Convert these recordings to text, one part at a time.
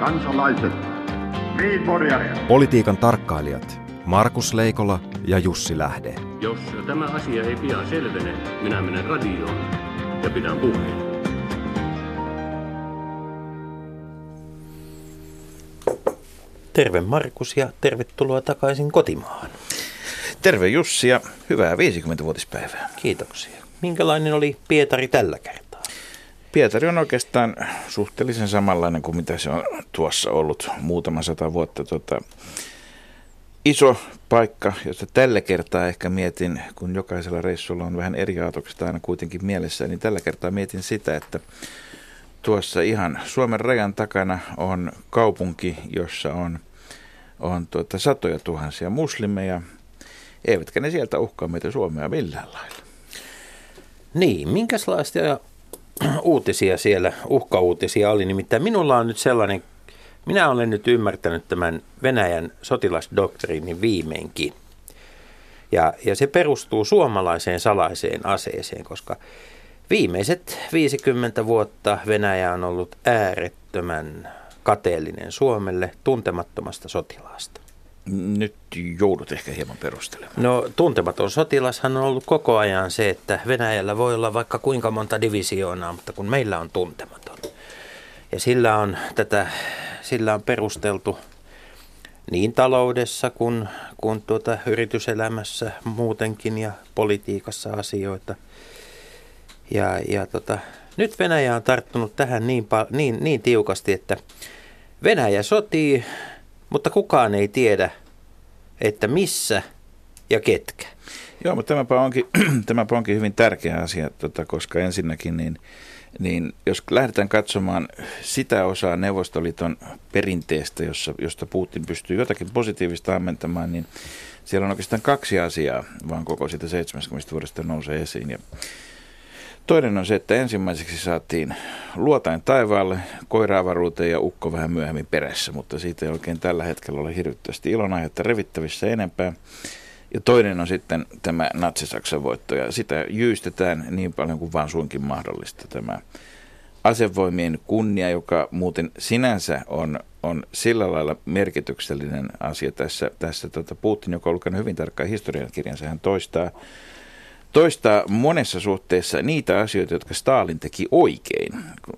kansalaiset, Politiikan tarkkailijat Markus Leikola ja Jussi Lähde. Jos tämä asia ei pian selvene, minä menen radioon ja pidän puheen. Terve Markus ja tervetuloa takaisin kotimaahan. Terve Jussi ja hyvää 50-vuotispäivää. Kiitoksia. Minkälainen oli Pietari tällä kertaa? Pietari on oikeastaan suhteellisen samanlainen kuin mitä se on tuossa ollut muutama sata vuotta. Tota, iso paikka, josta tällä kertaa ehkä mietin, kun jokaisella reissulla on vähän eri aatokset aina kuitenkin mielessä, niin tällä kertaa mietin sitä, että tuossa ihan Suomen rajan takana on kaupunki, jossa on, on tuota, satoja tuhansia muslimeja, eivätkä ne sieltä uhkaa meitä Suomea millään lailla. Niin, minkälaisia uutisia siellä, uhkauutisia oli? Nimittäin minulla on nyt sellainen, minä olen nyt ymmärtänyt tämän Venäjän sotilasdoktriinin viimeinkin. Ja, ja se perustuu suomalaiseen salaiseen aseeseen, koska viimeiset 50 vuotta Venäjä on ollut äärettömän kateellinen Suomelle tuntemattomasta sotilaasta. Nyt joudut ehkä hieman perustelemaan. No tuntematon sotilashan on ollut koko ajan se, että Venäjällä voi olla vaikka kuinka monta divisioonaa, mutta kun meillä on tuntematon. Ja sillä on, tätä, sillä on perusteltu niin taloudessa kuin, kuin tuota yrityselämässä muutenkin ja politiikassa asioita. Ja, ja tota, nyt Venäjä on tarttunut tähän niin, niin, niin tiukasti, että Venäjä sotii mutta kukaan ei tiedä, että missä ja ketkä. Joo, mutta tämäpä onkin, tämäpä onkin hyvin tärkeä asia, tota, koska ensinnäkin niin, niin jos lähdetään katsomaan sitä osaa Neuvostoliiton perinteestä, jossa, josta Putin pystyy jotakin positiivista ammentamaan, niin siellä on oikeastaan kaksi asiaa, vaan koko siitä 70 vuodesta nousee esiin. Ja Toinen on se, että ensimmäiseksi saatiin luotain taivaalle, koiraavaruuteen ja ukko vähän myöhemmin perässä, mutta siitä ei oikein tällä hetkellä ole hirvittävästi ilonaihetta revittävissä enempää. Ja toinen on sitten tämä Natsi-Saksan voitto, ja sitä jyystetään niin paljon kuin vaan suinkin mahdollista. Tämä asevoimien kunnia, joka muuten sinänsä on, on sillä lailla merkityksellinen asia tässä, tässä tota Putin, joka on lukenut hyvin tarkkaan historiankirjansa, hän toistaa toistaa monessa suhteessa niitä asioita, jotka Stalin teki oikein.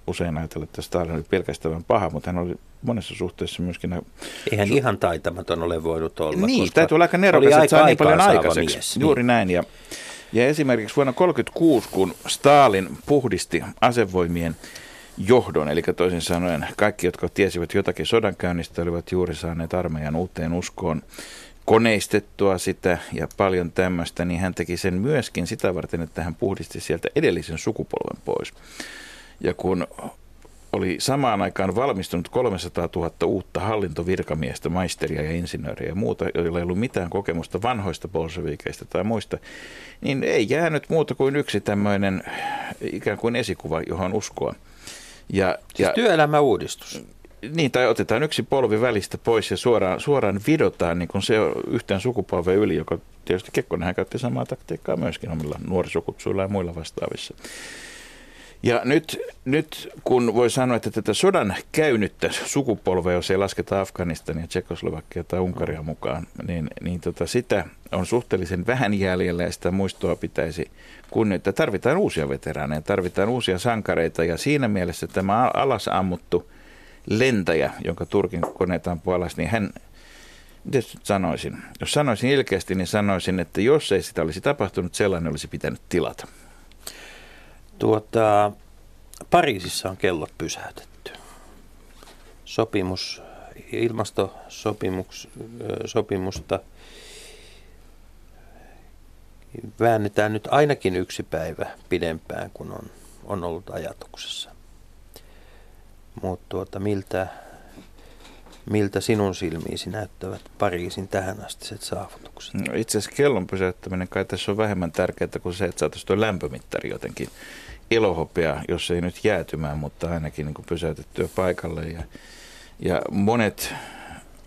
Usein ajatellaan, että Stalin oli pelkästään paha, mutta hän oli monessa suhteessa myöskin... Eihän su- ihan taitamaton ole voinut olla. Niin, täytyy olla aika nerokas, että saa niin paljon aikaiseksi. Mies, Juuri niin. näin. Ja, ja esimerkiksi vuonna 1936, kun Stalin puhdisti asevoimien johdon, eli toisin sanoen kaikki, jotka tiesivät jotakin sodankäynnistä, olivat juuri saaneet armeijan uuteen uskoon koneistettua sitä ja paljon tämmöistä, niin hän teki sen myöskin sitä varten, että hän puhdisti sieltä edellisen sukupolven pois. Ja kun oli samaan aikaan valmistunut 300 000 uutta hallintovirkamiestä, maisteria ja insinööriä ja muuta, joilla ei ollut mitään kokemusta vanhoista bolsevikeista tai muista, niin ei jäänyt muuta kuin yksi tämmöinen ikään kuin esikuva, johon uskoa. Ja, siis ja, työelämäuudistus. Niin, tai otetaan yksi polvi välistä pois ja suoraan, suoraan vidotaan niin kun se yhteen sukupolven yli, joka tietysti Kekkonenhän käytti samaa taktiikkaa myöskin omilla nuorisokutsuilla ja muilla vastaavissa. Ja nyt, nyt kun voi sanoa, että tätä sodan käynyttä sukupolvea, jos ei lasketa Afganistania, Tsekoslovakia tai Unkaria mukaan, niin, niin tota, sitä on suhteellisen vähän jäljellä ja sitä muistoa pitäisi kunnioittaa. Tarvitaan uusia veteraaneja, tarvitaan uusia sankareita ja siinä mielessä tämä alas ammuttu – lentäjä, jonka Turkin koneet ampui alas, niin hän, miten sanoisin, jos sanoisin ilkeästi, niin sanoisin, että jos ei sitä olisi tapahtunut, sellainen olisi pitänyt tilata. Tuota, Pariisissa on kellot pysäytetty. Sopimus, ilmastosopimusta väännetään nyt ainakin yksi päivä pidempään kuin on, on ollut ajatuksessa. Mutta tuota, miltä, miltä sinun silmiisi näyttävät Pariisin tähänastiset saavutukset? No itse asiassa kellon pysäyttäminen kai tässä on vähemmän tärkeää kuin se, että saataisiin tuo lämpömittari jotenkin elohopea, jos ei nyt jäätymään, mutta ainakin niin pysäytettyä paikalle. Ja, ja monet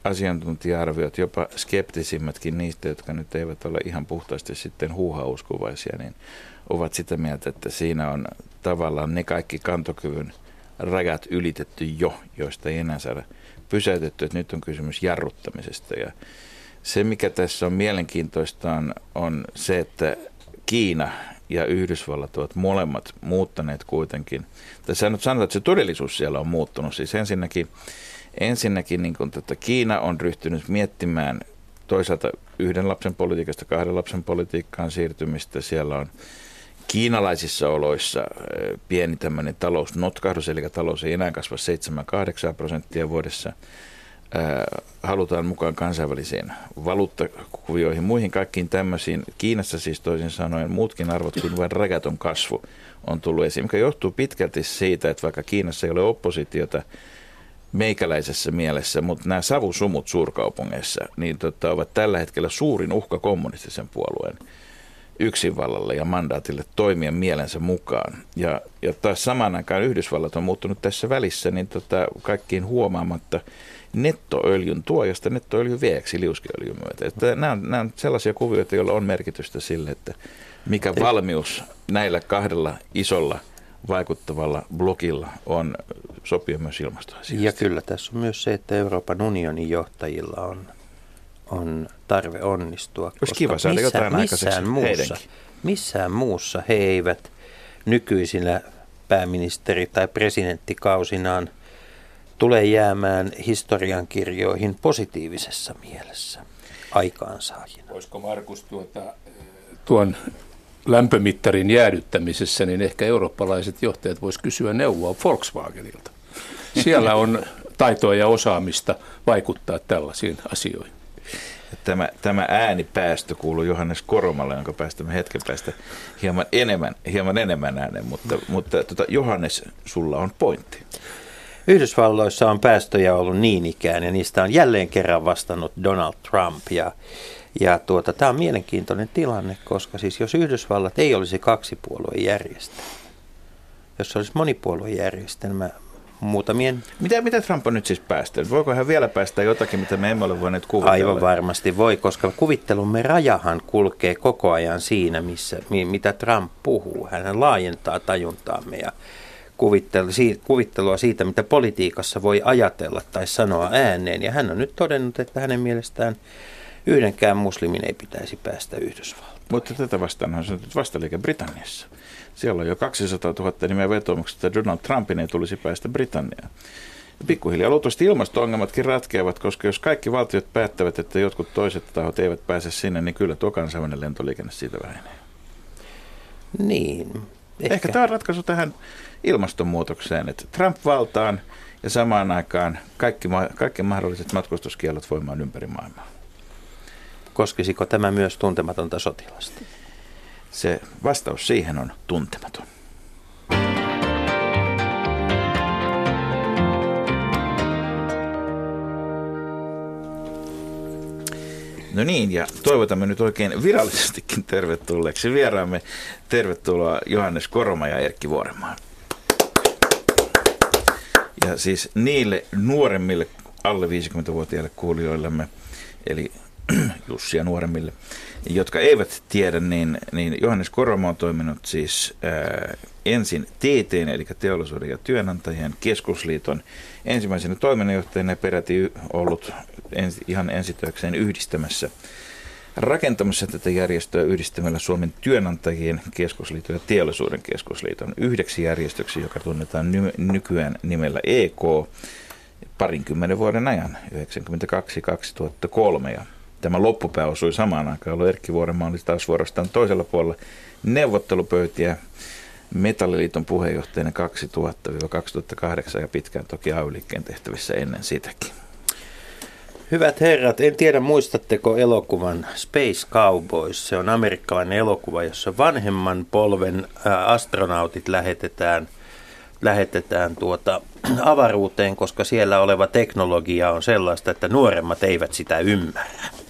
asiantuntija-arviot, jopa skeptisimmätkin niistä, jotka nyt eivät ole ihan puhtaasti sitten huuhauskovaisia, niin ovat sitä mieltä, että siinä on tavallaan ne kaikki kantokyvyn – rajat ylitetty jo, joista ei enää saada pysäytetty, että nyt on kysymys jarruttamisesta. Ja se, mikä tässä on mielenkiintoista, on, on se, että Kiina ja Yhdysvallat ovat molemmat muuttaneet kuitenkin. Tässä nyt sanotaan, että se todellisuus siellä on muuttunut. Siis ensinnäkin, ensinnäkin niin kuin tätä Kiina on ryhtynyt miettimään toisaalta yhden lapsen politiikasta kahden lapsen politiikkaan siirtymistä. Siellä on kiinalaisissa oloissa pieni tämmöinen talousnotkahdus, eli talous ei enää kasva 7-8 prosenttia vuodessa. Halutaan mukaan kansainvälisiin valuuttakuvioihin, muihin kaikkiin tämmöisiin. Kiinassa siis toisin sanoen muutkin arvot kuin vain ragaton kasvu on tullut esiin, mikä johtuu pitkälti siitä, että vaikka Kiinassa ei ole oppositiota meikäläisessä mielessä, mutta nämä savusumut suurkaupungeissa niin tota, ovat tällä hetkellä suurin uhka kommunistisen puolueen yksinvallalle ja mandaatille toimia mielensä mukaan. Ja, ja taas samaan aikaan Yhdysvallat on muuttunut tässä välissä niin tota, kaikkiin huomaamatta nettoöljyn tuojasta nettoöljyn vieksi liuskeöljyn myötä. Että nämä, on, nämä on sellaisia kuvioita, joilla on merkitystä sille, että mikä valmius näillä kahdella isolla vaikuttavalla blokilla on sopia myös ilmastoasioista. Ja kyllä tässä on myös se, että Euroopan unionin johtajilla on on tarve onnistua. Olisi kiva saada missä, jotain missään muussa, missään muussa he eivät nykyisillä pääministeri- tai presidenttikausinaan tule jäämään historiankirjoihin positiivisessa mielessä aikaansaajina. Voisiko Markus tuota, tuon lämpömittarin jäädyttämisessä, niin ehkä eurooppalaiset johtajat voisivat kysyä neuvoa Volkswagenilta. Siellä on taitoa ja osaamista vaikuttaa tällaisiin asioihin. Tämä, tämä äänipäästö kuuluu Johannes Koromalle, jonka päästämme hetken päästä hieman enemmän, hieman enemmän äänen, mutta, mutta tota, Johannes, sulla on pointti. Yhdysvalloissa on päästöjä ollut niin ikään ja niistä on jälleen kerran vastannut Donald Trump ja, ja tuota, tämä on mielenkiintoinen tilanne, koska siis jos Yhdysvallat ei olisi kaksipuoluejärjestelmä, jos olisi monipuoluejärjestelmä, muutamien... Mitä, mitä Trump on nyt siis päästänyt? Voiko hän vielä päästä jotakin, mitä me emme ole voineet kuvitella? Aivan varmasti voi, koska kuvittelumme rajahan kulkee koko ajan siinä, missä, mitä Trump puhuu. Hän laajentaa tajuntaamme ja kuvittelua siitä, mitä politiikassa voi ajatella tai sanoa ääneen. Ja hän on nyt todennut, että hänen mielestään yhdenkään muslimin ei pitäisi päästä Yhdysvaltoihin. Mutta tätä vastaan on syntynyt vastaliike Britanniassa. Siellä on jo 200 000 nimeä vetoomuksesta, että Donald Trumpin ei tulisi päästä Britanniaan. Ja pikkuhiljaa luultavasti ilmasto-ongelmatkin ratkeavat, koska jos kaikki valtiot päättävät, että jotkut toiset tahot eivät pääse sinne, niin kyllä tuo kansainvälinen lentoliikenne siitä vähenee. Niin. Ehkä, ehkä tämä on ratkaisu tähän ilmastonmuutokseen, että Trump valtaan ja samaan aikaan kaikki, kaikki mahdolliset matkustuskielot voimaan ympäri maailmaa. Koskisiko tämä myös tuntematonta sotilasta? Se vastaus siihen on tuntematon. No niin, ja toivotamme nyt oikein virallisestikin tervetulleeksi vieraamme. Tervetuloa Johannes Koroma ja Erkki Vuoremaa. Ja siis niille nuoremmille alle 50-vuotiaille kuulijoillemme, eli Jussia nuoremmille, jotka eivät tiedä, niin, niin Johannes Koroma on toiminut siis ää, ensin TT, eli Teollisuuden ja työnantajien keskusliiton ensimmäisenä toiminnanjohtajana ja peräti ollut ensi, ihan ensitöikseen yhdistämässä rakentamassa tätä järjestöä yhdistämällä Suomen työnantajien keskusliiton ja teollisuuden keskusliiton yhdeksi järjestöksi, joka tunnetaan ny- nykyään nimellä EK parinkymmenen vuoden ajan, 1992-2003. Ja tämä loppupää osui samaan aikaan, jolloin Erkki Vuorenmaa oli taas vuorostaan toisella puolella neuvottelupöytiä Metalliliiton puheenjohtajana 2000-2008 ja pitkään toki ay tehtävissä ennen sitäkin. Hyvät herrat, en tiedä muistatteko elokuvan Space Cowboys. Se on amerikkalainen elokuva, jossa vanhemman polven astronautit lähetetään, lähetetään tuota avaruuteen, koska siellä oleva teknologia on sellaista, että nuoremmat eivät sitä ymmärrä.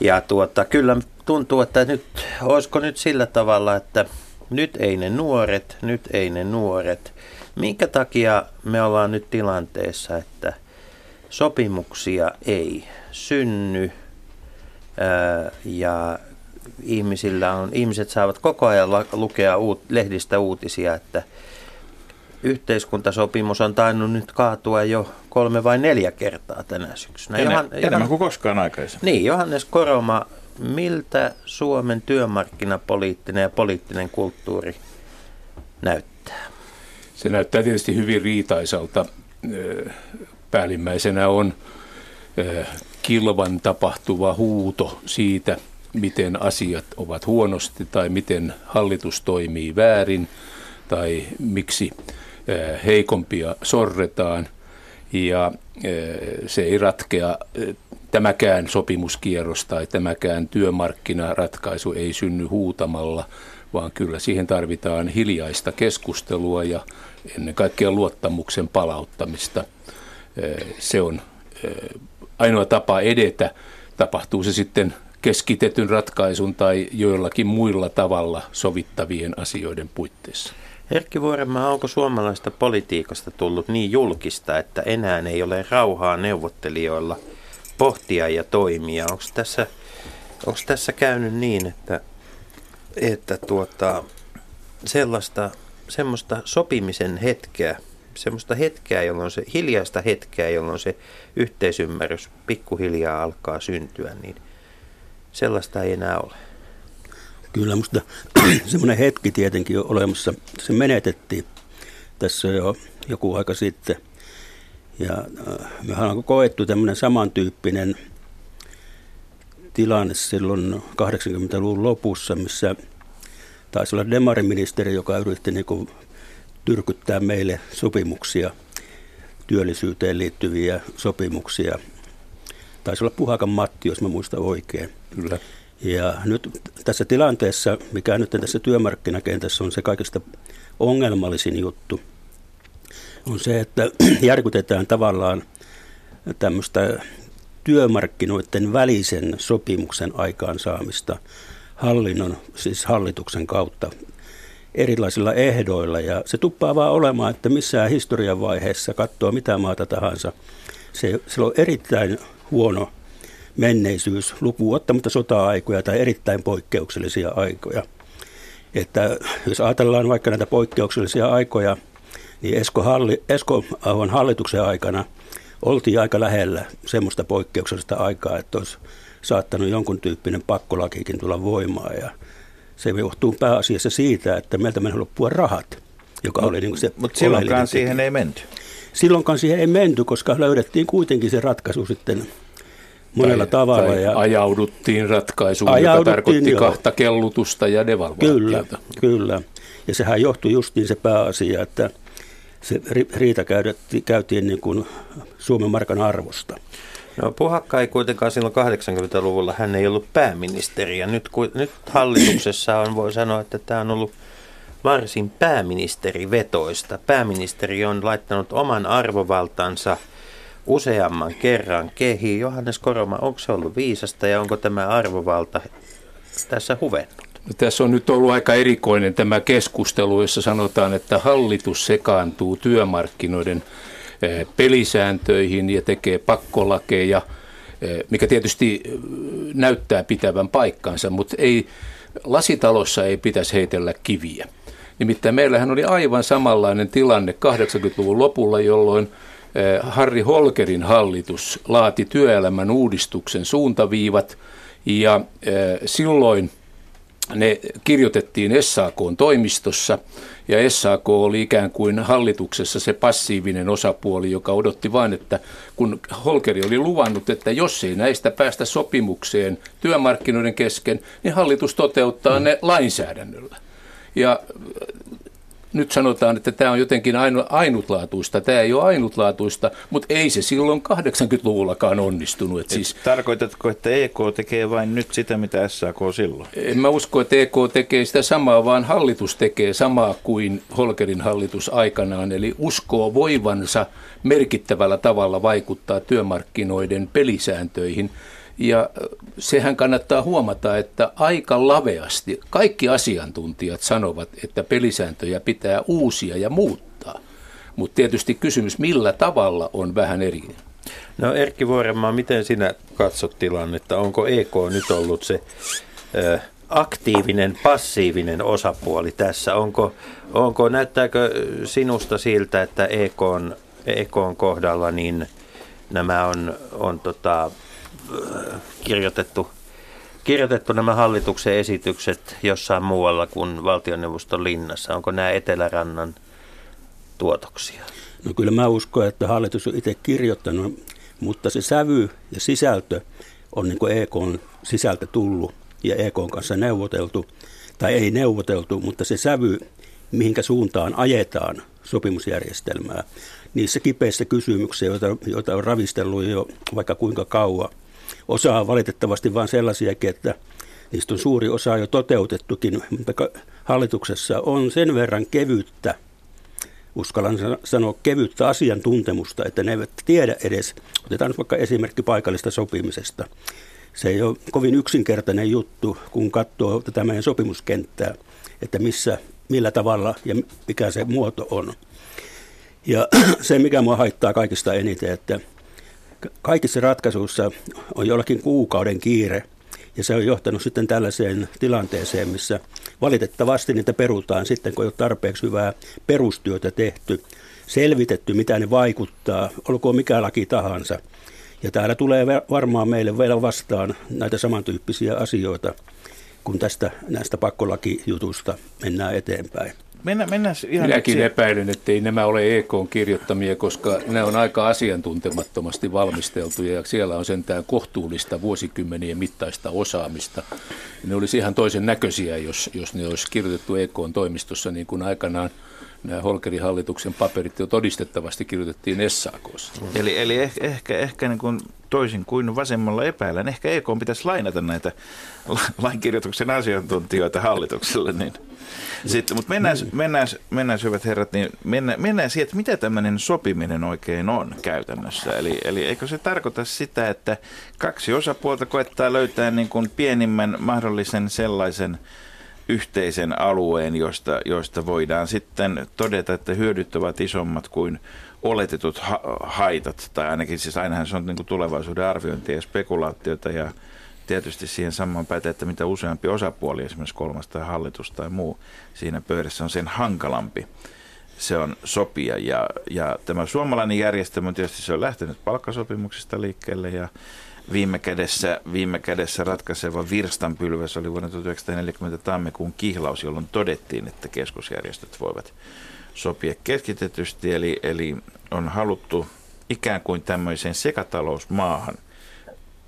Ja tuota, kyllä tuntuu, että nyt, olisiko nyt sillä tavalla, että nyt ei ne nuoret, nyt ei ne nuoret. Minkä takia me ollaan nyt tilanteessa, että sopimuksia ei synny ja ihmisillä on, ihmiset saavat koko ajan lukea uut, lehdistä uutisia, että yhteiskuntasopimus on tainnut nyt kaatua jo kolme vai neljä kertaa tänä syksynä. Enä, Johan, enemmän Johan, kuin koskaan aikaisemmin. Niin, Johannes Koroma, miltä Suomen työmarkkinapoliittinen ja poliittinen kulttuuri näyttää? Se näyttää tietysti hyvin riitaisalta. Päällimmäisenä on kilvan tapahtuva huuto siitä, miten asiat ovat huonosti tai miten hallitus toimii väärin tai miksi heikompia sorretaan. Ja se ei ratkea, tämäkään sopimuskierros tai tämäkään työmarkkinaratkaisu ei synny huutamalla, vaan kyllä siihen tarvitaan hiljaista keskustelua ja ennen kaikkea luottamuksen palauttamista. Se on ainoa tapa edetä. Tapahtuu se sitten keskitetyn ratkaisun tai joillakin muilla tavalla sovittavien asioiden puitteissa. Erkki Vuorenmaa, onko suomalaista politiikasta tullut niin julkista, että enää ei ole rauhaa neuvottelijoilla pohtia ja toimia? Onko tässä, onko tässä käynyt niin, että, että tuota, sellaista, semmoista sopimisen hetkeä, semmoista hetkeä, jolloin se, hiljaista hetkeä, jolloin se yhteisymmärrys pikkuhiljaa alkaa syntyä, niin sellaista ei enää ole. Kyllä minusta semmoinen hetki tietenkin on olemassa. Se menetettiin tässä jo joku aika sitten. Ja äh, mehän on koettu tämmöinen samantyyppinen tilanne silloin 80-luvun lopussa, missä taisi olla demariministeri, joka yritti niin kuin tyrkyttää meille sopimuksia, työllisyyteen liittyviä sopimuksia. Taisi olla Puhakan Matti, jos mä muistan oikein. Kyllä. Ja nyt tässä tilanteessa, mikä nyt tässä työmarkkinakentässä on se kaikista ongelmallisin juttu, on se, että järkytetään tavallaan tämmöistä työmarkkinoiden välisen sopimuksen aikaansaamista hallinnon, siis hallituksen kautta erilaisilla ehdoilla. Ja se tuppaa vaan olemaan, että missään historian vaiheessa, katsoa mitä maata tahansa, se, se on erittäin huono menneisyys, lukuun ottamatta sota-aikoja tai erittäin poikkeuksellisia aikoja. Että jos ajatellaan vaikka näitä poikkeuksellisia aikoja, niin Esko, Halli, Esko Ahon hallituksen aikana oltiin aika lähellä semmoista poikkeuksellista aikaa, että olisi saattanut jonkun tyyppinen pakkolakikin tulla voimaan. Ja se johtuu pääasiassa siitä, että meiltä meni loppua rahat, joka oli niin se Mutta silloinkaan siihen ei menty. Silloinkaan siihen ei menty, koska löydettiin kuitenkin se ratkaisu sitten monella tai, tavalla. Tai ja ajauduttiin ratkaisuun, ajauduttiin, joka tarkoitti jo. kahta kellutusta ja devalvaatiota. Kyllä, kyllä. Ja sehän johtui justiin se pääasia, että se riita käytiin niin kuin Suomen markan arvosta. No Puhakka ei kuitenkaan silloin 80-luvulla, hän ei ollut pääministeri ja nyt, nyt hallituksessa on, voi sanoa, että tämä on ollut varsin pääministerivetoista. Pääministeri on laittanut oman arvovaltansa – useamman kerran kehi. Johannes Koroma, onko se ollut viisasta ja onko tämä arvovalta tässä huvennut? No, tässä on nyt ollut aika erikoinen tämä keskustelu, jossa sanotaan, että hallitus sekaantuu työmarkkinoiden eh, pelisääntöihin ja tekee pakkolakeja, eh, mikä tietysti eh, näyttää pitävän paikkansa, mutta ei, lasitalossa ei pitäisi heitellä kiviä. Nimittäin meillähän oli aivan samanlainen tilanne 80-luvun lopulla, jolloin Harri Holkerin hallitus laati työelämän uudistuksen suuntaviivat ja eh, silloin ne kirjoitettiin SAK-toimistossa ja SAK oli ikään kuin hallituksessa se passiivinen osapuoli, joka odotti vain, että kun Holkeri oli luvannut, että jos ei näistä päästä sopimukseen työmarkkinoiden kesken, niin hallitus toteuttaa ne lainsäädännöllä. Ja nyt sanotaan, että tämä on jotenkin ainutlaatuista. Tämä ei ole ainutlaatuista, mutta ei se silloin 80-luvullakaan onnistunut. Että siis, Tarkoitatko, että EK tekee vain nyt sitä, mitä SAK silloin? En mä usko, että EK tekee sitä samaa, vaan hallitus tekee samaa kuin Holkerin hallitus aikanaan, eli uskoo voivansa merkittävällä tavalla vaikuttaa työmarkkinoiden pelisääntöihin – ja sehän kannattaa huomata, että aika laveasti kaikki asiantuntijat sanovat, että pelisääntöjä pitää uusia ja muuttaa. Mutta tietysti kysymys, millä tavalla on vähän eri. No Erkki Vuorenmaa, miten sinä katsot tilannetta? Onko EK nyt ollut se ö, aktiivinen, passiivinen osapuoli tässä? Onko, onko näyttääkö sinusta siltä, että EK on, EK on kohdalla niin nämä on, on tota, kirjoitettu, kirjoitettu nämä hallituksen esitykset jossain muualla kuin valtioneuvoston linnassa? Onko nämä Etelärannan tuotoksia? No kyllä mä uskon, että hallitus on itse kirjoittanut, mutta se sävy ja sisältö on niin kuin EK sisältö tullut ja EK kanssa neuvoteltu, tai ei neuvoteltu, mutta se sävy, mihinkä suuntaan ajetaan sopimusjärjestelmää, niissä kipeissä kysymyksissä, joita, joita on ravistellut jo vaikka kuinka kauan. Osa on valitettavasti vain sellaisiakin, että niistä on suuri osa jo toteutettukin, mutta hallituksessa on sen verran kevyttä, uskallan sanoa kevyttä asiantuntemusta, että ne eivät tiedä edes, otetaan nyt vaikka esimerkki paikallista sopimisesta, se ei ole kovin yksinkertainen juttu, kun katsoo tätä meidän sopimuskenttää, että missä, millä tavalla ja mikä se muoto on. Ja se, mikä mua haittaa kaikista eniten, että kaikissa ratkaisuissa on jollakin kuukauden kiire, ja se on johtanut sitten tällaiseen tilanteeseen, missä valitettavasti niitä perutaan sitten, kun ei ole tarpeeksi hyvää perustyötä tehty, selvitetty, mitä ne vaikuttaa, olkoon mikä laki tahansa – ja täällä tulee varmaan meille vielä vastaan näitä samantyyppisiä asioita, kun tästä näistä pakkolakijutusta mennään eteenpäin. Mennä, mennään ihan Minäkin epäilen, että ei nämä ole EK kirjoittamia, koska ne on aika asiantuntemattomasti valmisteltuja ja siellä on sentään kohtuullista vuosikymmenien mittaista osaamista. Ne olisi ihan toisen näköisiä, jos, jos ne olisi kirjoitettu EK toimistossa niin kuin aikanaan – nämä Holkerin hallituksen paperit jo todistettavasti kirjoitettiin SAKssa. Eli, eli ehkä, ehkä, ehkä niin kuin toisin kuin vasemmalla epäillään, ehkä EK pitäisi lainata näitä lainkirjoituksen asiantuntijoita hallitukselle. Niin. Sitten, mutta mennään, mennään, mennään, hyvät herrat, niin mennään, mennään siihen, että mitä tämmöinen sopiminen oikein on käytännössä. Eli, eli eikö se tarkoita sitä, että kaksi osapuolta koettaa löytää niin kuin pienimmän mahdollisen sellaisen yhteisen alueen, josta, josta voidaan sitten todeta, että hyödyt ovat isommat kuin oletetut ha- haitat, tai ainakin siis ainahan se on niin kuin tulevaisuuden arviointia ja spekulaatiota, ja tietysti siihen samaan pätee, että mitä useampi osapuoli, esimerkiksi kolmas tai hallitus tai muu siinä pöydässä on sen hankalampi se on sopia. Ja, ja tämä suomalainen järjestelmä tietysti se on lähtenyt palkkasopimuksista liikkeelle ja viime kädessä, viime kädessä ratkaiseva virstanpylväs oli vuonna 1940 tammikuun kihlaus, jolloin todettiin, että keskusjärjestöt voivat sopia keskitetysti, eli, eli on haluttu ikään kuin tämmöiseen sekatalousmaahan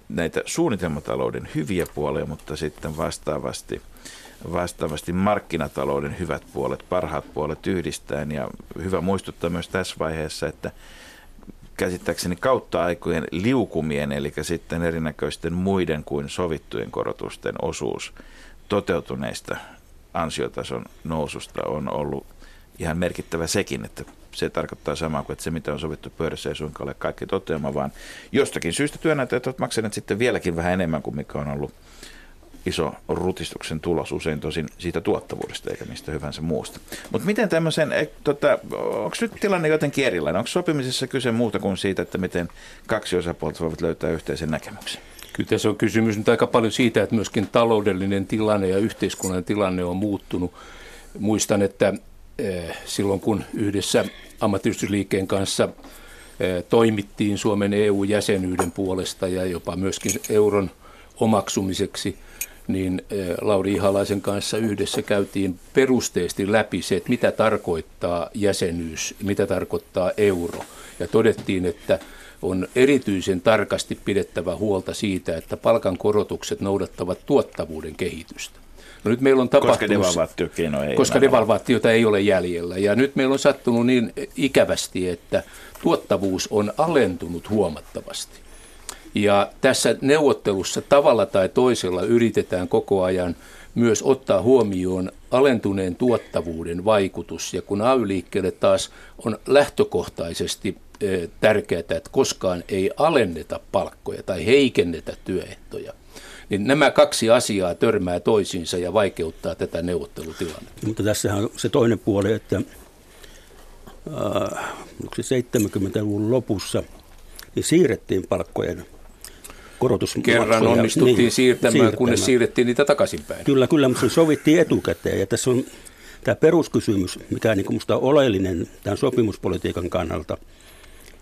näitä suunnitelmatalouden hyviä puolia, mutta sitten vastaavasti, vastaavasti markkinatalouden hyvät puolet, parhaat puolet yhdistäen. Ja hyvä muistuttaa myös tässä vaiheessa, että käsittääkseni kautta aikojen liukumien, eli sitten erinäköisten muiden kuin sovittujen korotusten osuus toteutuneista ansiotason noususta on ollut ihan merkittävä sekin, että se tarkoittaa samaa kuin, että se mitä on sovittu pöydässä ei suinkaan ole kaikki toteama, vaan jostakin syystä työnäyttäjät ovat maksaneet sitten vieläkin vähän enemmän kuin mikä on ollut iso rutistuksen tulos, usein tosin siitä tuottavuudesta eikä mistä hyvänsä muusta. Mutta miten tämmöisen, e, tota, onko nyt tilanne jotenkin erilainen? Onko sopimisessa kyse muuta kuin siitä, että miten kaksi osapuolta voivat löytää yhteisen näkemyksen? Kyllä tässä on kysymys nyt aika paljon siitä, että myöskin taloudellinen tilanne ja yhteiskunnan tilanne on muuttunut. Muistan, että eh, silloin kun yhdessä ammattiyhdistysliikkeen kanssa eh, toimittiin Suomen EU-jäsenyyden puolesta ja jopa myöskin euron omaksumiseksi – niin eh, Lauri Ihalaisen kanssa yhdessä käytiin perusteesti läpi se, että mitä tarkoittaa jäsenyys, mitä tarkoittaa euro. Ja todettiin, että on erityisen tarkasti pidettävä huolta siitä, että palkankorotukset noudattavat tuottavuuden kehitystä. No nyt meillä on tapahtunut, koska devalvaatiokeino ei Koska devalvaatiota ei ole jäljellä. Ja nyt meillä on sattunut niin ikävästi, että tuottavuus on alentunut huomattavasti. Ja tässä neuvottelussa tavalla tai toisella yritetään koko ajan myös ottaa huomioon alentuneen tuottavuuden vaikutus. Ja kun AY-liikkeelle taas on lähtökohtaisesti eh, tärkeää, että koskaan ei alenneta palkkoja tai heikennetä työehtoja, niin nämä kaksi asiaa törmää toisiinsa ja vaikeuttaa tätä neuvottelutilannetta. Mutta tässä on se toinen puoli, että äh, 70-luvun lopussa niin siirrettiin palkkojen korotusmaksuja. Kerran onnistuttiin niin, siirtämään, siirtämään, kunnes siirrettiin niitä takaisinpäin. Kyllä, kyllä, mutta se sovittiin etukäteen. Ja tässä on tämä peruskysymys, mikä niin minusta on oleellinen tämän sopimuspolitiikan kannalta,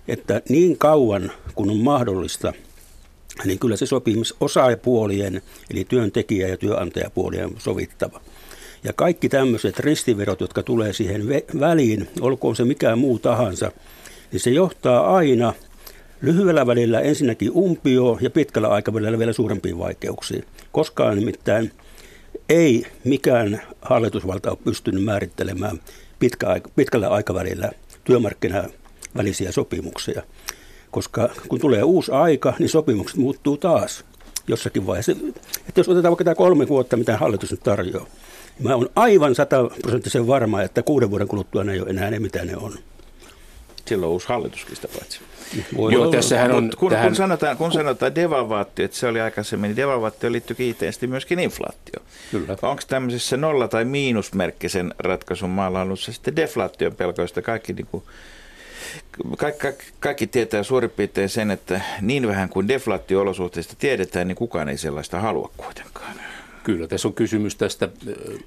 että niin kauan kun on mahdollista, niin kyllä se sopimus osaajapuolien, eli työntekijä- ja työnantajapuolien sovittava. Ja kaikki tämmöiset ristiverot, jotka tulee siihen väliin, olkoon se mikään muu tahansa, niin se johtaa aina lyhyellä välillä ensinnäkin umpio ja pitkällä aikavälillä vielä suurempiin vaikeuksiin. Koskaan nimittäin ei mikään hallitusvalta ole pystynyt määrittelemään pitkä, pitkällä aikavälillä työmarkkinavälisiä sopimuksia. Koska kun tulee uusi aika, niin sopimukset muuttuu taas jossakin vaiheessa. Että jos otetaan vaikka tämä kolme vuotta, mitä hallitus nyt tarjoaa, niin mä olen aivan sataprosenttisen varma, että kuuden vuoden kuluttua ne ei ole enää ne, mitä ne on. Silloin uusi hallituskin sitä paitsi. Voi Joo, tässähän on... kun, tähän... kun, sanotaan, kun sanotaan devalvaatio, että se oli aikaisemmin, niin devalvaatio liittyy kiinteästi myöskin inflaatio. Kyllä. Onko tämmöisessä nolla- tai miinusmerkkisen ratkaisun maalla se sitten deflaation pelkoista kaikki niin kuin, kaikki, kaikki, kaikki tietää suurin piirtein sen, että niin vähän kuin deflaatio-olosuhteista tiedetään, niin kukaan ei sellaista halua kuitenkaan. Kyllä, tässä on kysymys tästä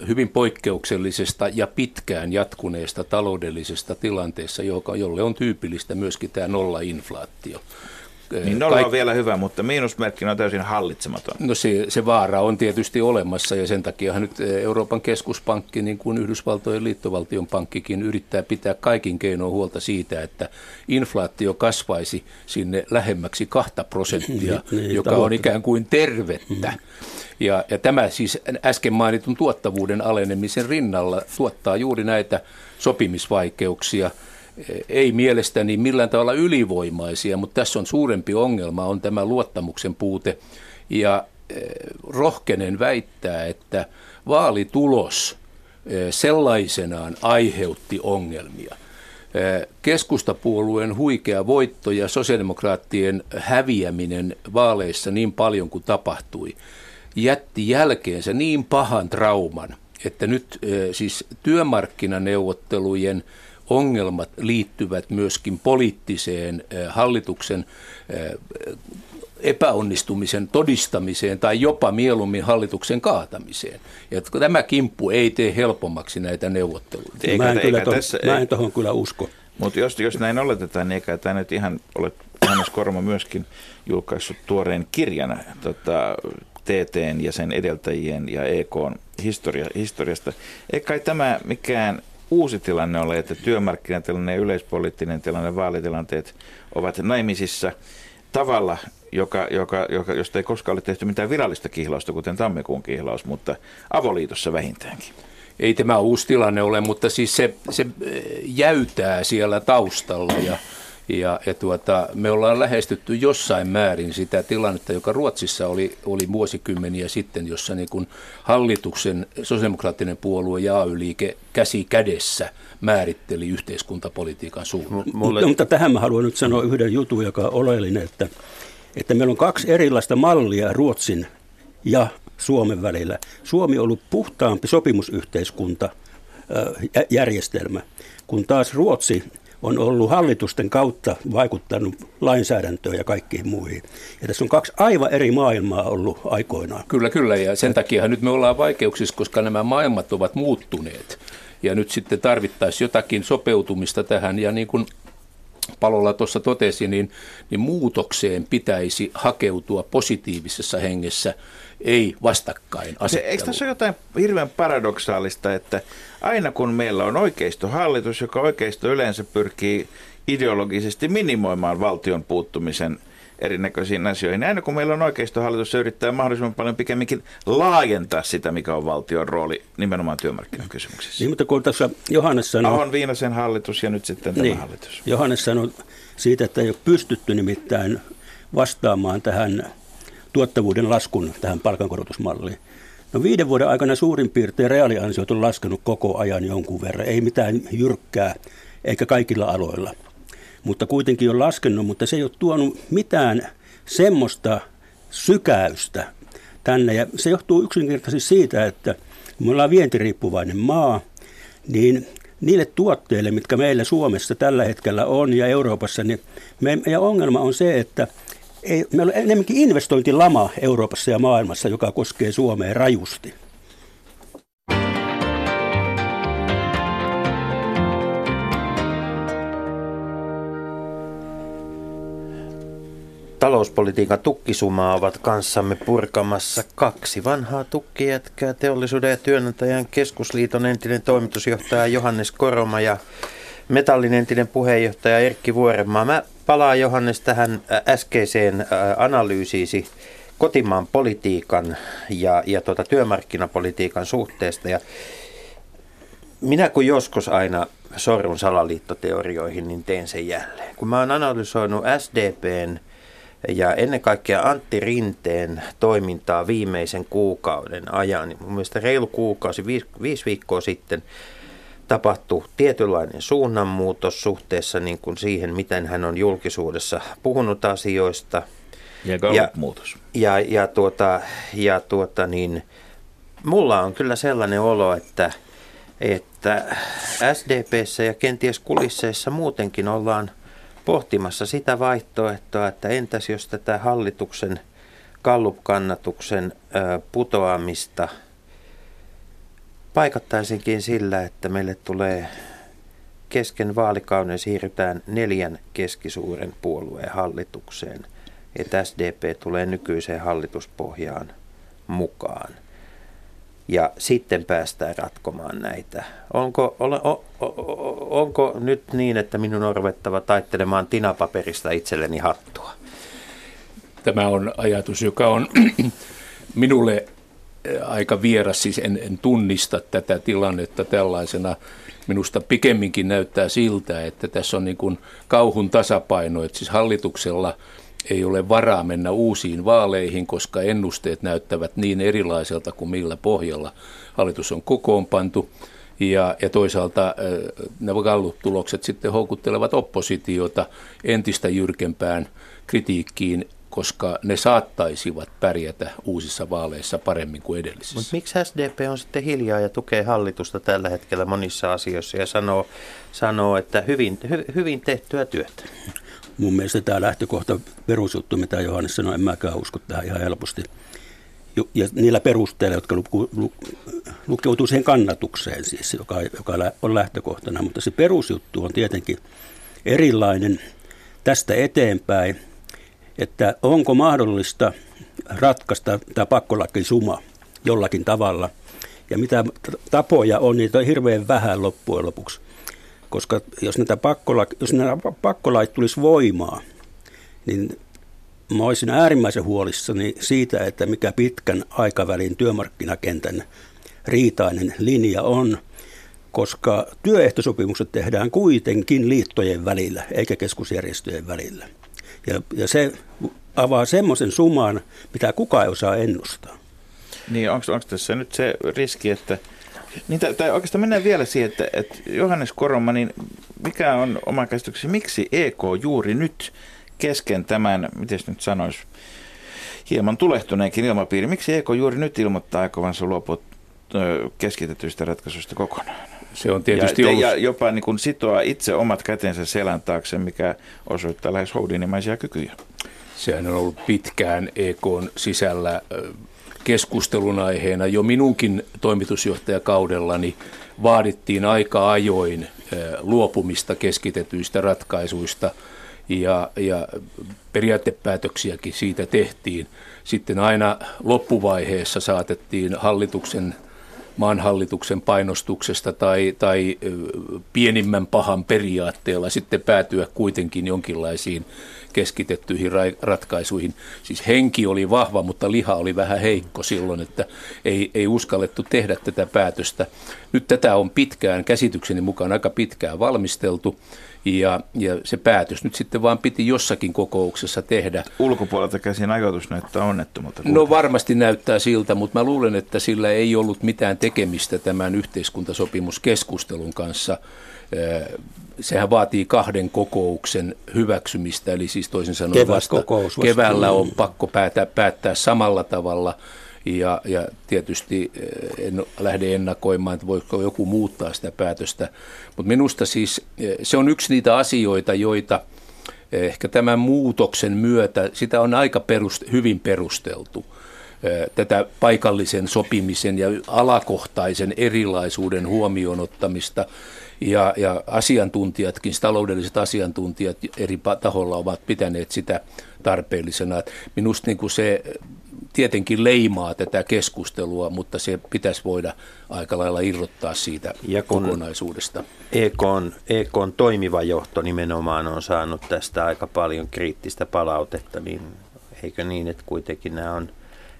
hyvin poikkeuksellisesta ja pitkään jatkuneesta taloudellisesta tilanteessa, joka, jolle on tyypillistä myöskin tämä nolla-inflaatio. Niin nolla Kaik- on vielä hyvä, mutta miinusmerkki on täysin hallitsematon. No se, se vaara on tietysti olemassa ja sen takia nyt Euroopan keskuspankki, niin kuin Yhdysvaltojen liittovaltion pankkikin, yrittää pitää kaikin keinoin huolta siitä, että inflaatio kasvaisi sinne lähemmäksi kahta prosenttia, niin, niin joka on ikään kuin tervettä. Ja, ja tämä siis äsken mainitun tuottavuuden alenemisen rinnalla tuottaa juuri näitä sopimisvaikeuksia. Ei mielestäni millään tavalla ylivoimaisia, mutta tässä on suurempi ongelma, on tämä luottamuksen puute. Ja eh, rohkenen väittää, että vaalitulos eh, sellaisenaan aiheutti ongelmia eh, keskustapuolueen huikea voitto ja sosiaalidemokraattien häviäminen vaaleissa niin paljon kuin tapahtui, jätti jälkeensä niin pahan trauman, että nyt siis työmarkkinaneuvottelujen ongelmat liittyvät myöskin poliittiseen hallituksen epäonnistumisen todistamiseen tai jopa mieluummin hallituksen kaatamiseen. Ja tämä kimppu ei tee helpommaksi näitä neuvotteluita. Eikä, mä en, kyllä to, tässä, mä en tohon kyllä usko. Mutta jos, jos näin oletetaan, niin eikä tämä nyt ihan ole Hannes Korma myöskin julkaissut tuoreen kirjan tota, TTn ja sen edeltäjien ja EKn historia, historiasta. Eikä kai tämä mikään uusi tilanne ole, että työmarkkinatilanne yleispoliittinen tilanne, vaalitilanteet ovat naimisissa tavalla, joka, joka, joka, josta ei koskaan ole tehty mitään virallista kihlausta, kuten tammikuun kihlaus, mutta avoliitossa vähintäänkin. Ei tämä uusi tilanne ole, mutta siis se, se jäytää siellä taustalla ja ja, ja tuota, me ollaan lähestytty jossain määrin sitä tilannetta, joka Ruotsissa oli, oli vuosikymmeniä sitten, jossa niin kun hallituksen sosiaalidemokraattinen puolue ja AY-liike käsi kädessä määritteli yhteiskuntapolitiikan suunnan. Mulle... No, mutta tähän mä haluan nyt sanoa yhden jutun, joka on oleellinen, että, että meillä on kaksi erilaista mallia Ruotsin ja Suomen välillä. Suomi on ollut puhtaampi sopimusyhteiskunta järjestelmä, kun taas Ruotsi on ollut hallitusten kautta vaikuttanut lainsäädäntöön ja kaikkiin muihin. Ja tässä on kaksi aivan eri maailmaa ollut aikoinaan. Kyllä, kyllä. Ja sen takia nyt me ollaan vaikeuksissa, koska nämä maailmat ovat muuttuneet. Ja nyt sitten tarvittaisiin jotakin sopeutumista tähän. Ja niin kuin Palolla tuossa totesi, niin, niin muutokseen pitäisi hakeutua positiivisessa hengessä, ei vastakkain Eikö tässä ole jotain hirveän paradoksaalista, että aina kun meillä on oikeistohallitus, joka oikeisto yleensä pyrkii ideologisesti minimoimaan valtion puuttumisen erinäköisiin asioihin. Aina kun meillä on oikeistohallitus, se yrittää mahdollisimman paljon pikemminkin laajentaa sitä, mikä on valtion rooli nimenomaan työmarkkinakysymyksissä. Niin, mutta kun tässä Johannes sanoi... Ahon Viinasen hallitus ja nyt sitten tämä niin, hallitus. Johannes sanoi siitä, että ei ole pystytty nimittäin vastaamaan tähän tuottavuuden laskun tähän palkankorotusmalliin. No viiden vuoden aikana suurin piirtein reaaliansiot on laskenut koko ajan jonkun verran. Ei mitään jyrkkää, eikä kaikilla aloilla mutta kuitenkin on laskenut, mutta se ei ole tuonut mitään semmoista sykäystä tänne. Ja se johtuu yksinkertaisesti siitä, että me ollaan vientiriippuvainen maa, niin niille tuotteille, mitkä meillä Suomessa tällä hetkellä on ja Euroopassa, niin meidän ongelma on se, että ei, meillä on enemmänkin investointilama Euroopassa ja maailmassa, joka koskee Suomea rajusti. Talouspolitiikan tukkisumaa ovat kanssamme purkamassa kaksi vanhaa tukkijätkää, teollisuuden ja työnantajan keskusliiton entinen toimitusjohtaja Johannes Koroma ja Metallin entinen puheenjohtaja Erkki Vuorenmaa. Mä palaan Johannes tähän äskeiseen analyysiisi kotimaan politiikan ja, ja tuota työmarkkinapolitiikan suhteesta. Ja minä kun joskus aina sorrun salaliittoteorioihin, niin teen sen jälleen. Kun mä oon analysoinut SDPn ja ennen kaikkea Antti Rinteen toimintaa viimeisen kuukauden ajan, niin mun mielestä reilu kuukausi, viisi, viisi viikkoa sitten, tapahtui tietynlainen suunnanmuutos suhteessa niin kuin siihen, miten hän on julkisuudessa puhunut asioista. Ja ja, muutos. Ja, ja, tuota, ja tuota niin, mulla on kyllä sellainen olo, että, että SDPssä ja kenties kulisseissa muutenkin ollaan pohtimassa sitä vaihtoehtoa, että entäs jos tätä hallituksen kallupkannatuksen putoamista paikattaisinkin sillä, että meille tulee kesken vaalikauden siirrytään neljän keskisuuren puolueen hallitukseen, että SDP tulee nykyiseen hallituspohjaan mukaan – ja sitten päästään ratkomaan näitä. Onko, ole, o, o, onko nyt niin, että minun on ruvettava taittelemaan tinapaperista itselleni hattua? Tämä on ajatus, joka on minulle aika vieras, siis en, en tunnista tätä tilannetta tällaisena. Minusta pikemminkin näyttää siltä, että tässä on niin kuin kauhun tasapaino, että siis hallituksella – ei ole varaa mennä uusiin vaaleihin, koska ennusteet näyttävät niin erilaiselta kuin millä pohjalla hallitus on kokoonpantu. Ja, ja toisaalta nämä Gallup-tulokset sitten houkuttelevat oppositiota entistä jyrkempään kritiikkiin, koska ne saattaisivat pärjätä uusissa vaaleissa paremmin kuin edellisissä. Mutta miksi SDP on sitten hiljaa ja tukee hallitusta tällä hetkellä monissa asioissa ja sanoo, sanoo että hyvin, hy, hyvin tehtyä työtä? mun mielestä tämä lähtökohta perusjuttu, mitä Johannes sanoi, en mäkään usko tähän ihan helposti. Ja niillä perusteilla, jotka lukeutuu siihen kannatukseen siis, joka, joka on lähtökohtana. Mutta se perusjuttu on tietenkin erilainen tästä eteenpäin, että onko mahdollista ratkaista tämä pakkolakisuma jollakin tavalla. Ja mitä tapoja on, niitä on hirveän vähän loppujen lopuksi. Koska jos, näitä pakkola, jos pakkolait tulisi voimaan, niin mä olisin äärimmäisen huolissani siitä, että mikä pitkän aikavälin työmarkkinakentän riitainen linja on, koska työehtosopimukset tehdään kuitenkin liittojen välillä, eikä keskusjärjestöjen välillä. Ja, ja se avaa semmoisen suman, mitä kukaan ei osaa ennustaa. Niin, onko tässä nyt se riski, että niin, tai oikeastaan mennään vielä siihen, että, että Johannes Koroma, niin mikä on oma käsityksesi, miksi EK juuri nyt kesken tämän, miten nyt sanoisi, hieman tulehtuneenkin ilmapiiri, miksi EK juuri nyt ilmoittaa aikovansa luopua keskitetyistä ratkaisuista kokonaan? Se on tietysti ja, ollut... ja jopa niin kuin sitoa itse omat kätensä selän taakse, mikä osoittaa lähes houdinimaisia kykyjä. Sehän on ollut pitkään EKn sisällä keskustelun aiheena. Jo minunkin toimitusjohtajakaudellani vaadittiin aika ajoin luopumista keskitetyistä ratkaisuista ja, ja periaatepäätöksiäkin siitä tehtiin. Sitten aina loppuvaiheessa saatettiin hallituksen maan hallituksen painostuksesta tai, tai pienimmän pahan periaatteella sitten päätyä kuitenkin jonkinlaisiin keskitettyihin ratkaisuihin. Siis henki oli vahva, mutta liha oli vähän heikko silloin, että ei, ei uskallettu tehdä tätä päätöstä. Nyt tätä on pitkään, käsitykseni mukaan aika pitkään valmisteltu. Ja, ja se päätös nyt sitten vaan piti jossakin kokouksessa tehdä. Ulkopuolelta käsin ajoitus näyttää onnettomalta. No varmasti näyttää siltä, mutta mä luulen, että sillä ei ollut mitään tekemistä tämän yhteiskuntasopimuskeskustelun kanssa sehän vaatii kahden kokouksen hyväksymistä, eli siis toisin sanoen vasta, vasta keväällä on pakko päättää, päättää samalla tavalla. Ja, ja tietysti eh, en lähde ennakoimaan, että voiko joku muuttaa sitä päätöstä. Mutta minusta siis eh, se on yksi niitä asioita, joita ehkä tämän muutoksen myötä, sitä on aika perust, hyvin perusteltu tätä paikallisen sopimisen ja alakohtaisen erilaisuuden huomioon ottamista. Ja, ja asiantuntijatkin, taloudelliset asiantuntijat eri taholla ovat pitäneet sitä tarpeellisena. Minusta niin kuin se tietenkin leimaa tätä keskustelua, mutta se pitäisi voida aika lailla irrottaa siitä ja kun kokonaisuudesta. EKn, EKn toimiva johto nimenomaan on saanut tästä aika paljon kriittistä palautetta, niin eikö niin, että kuitenkin nämä on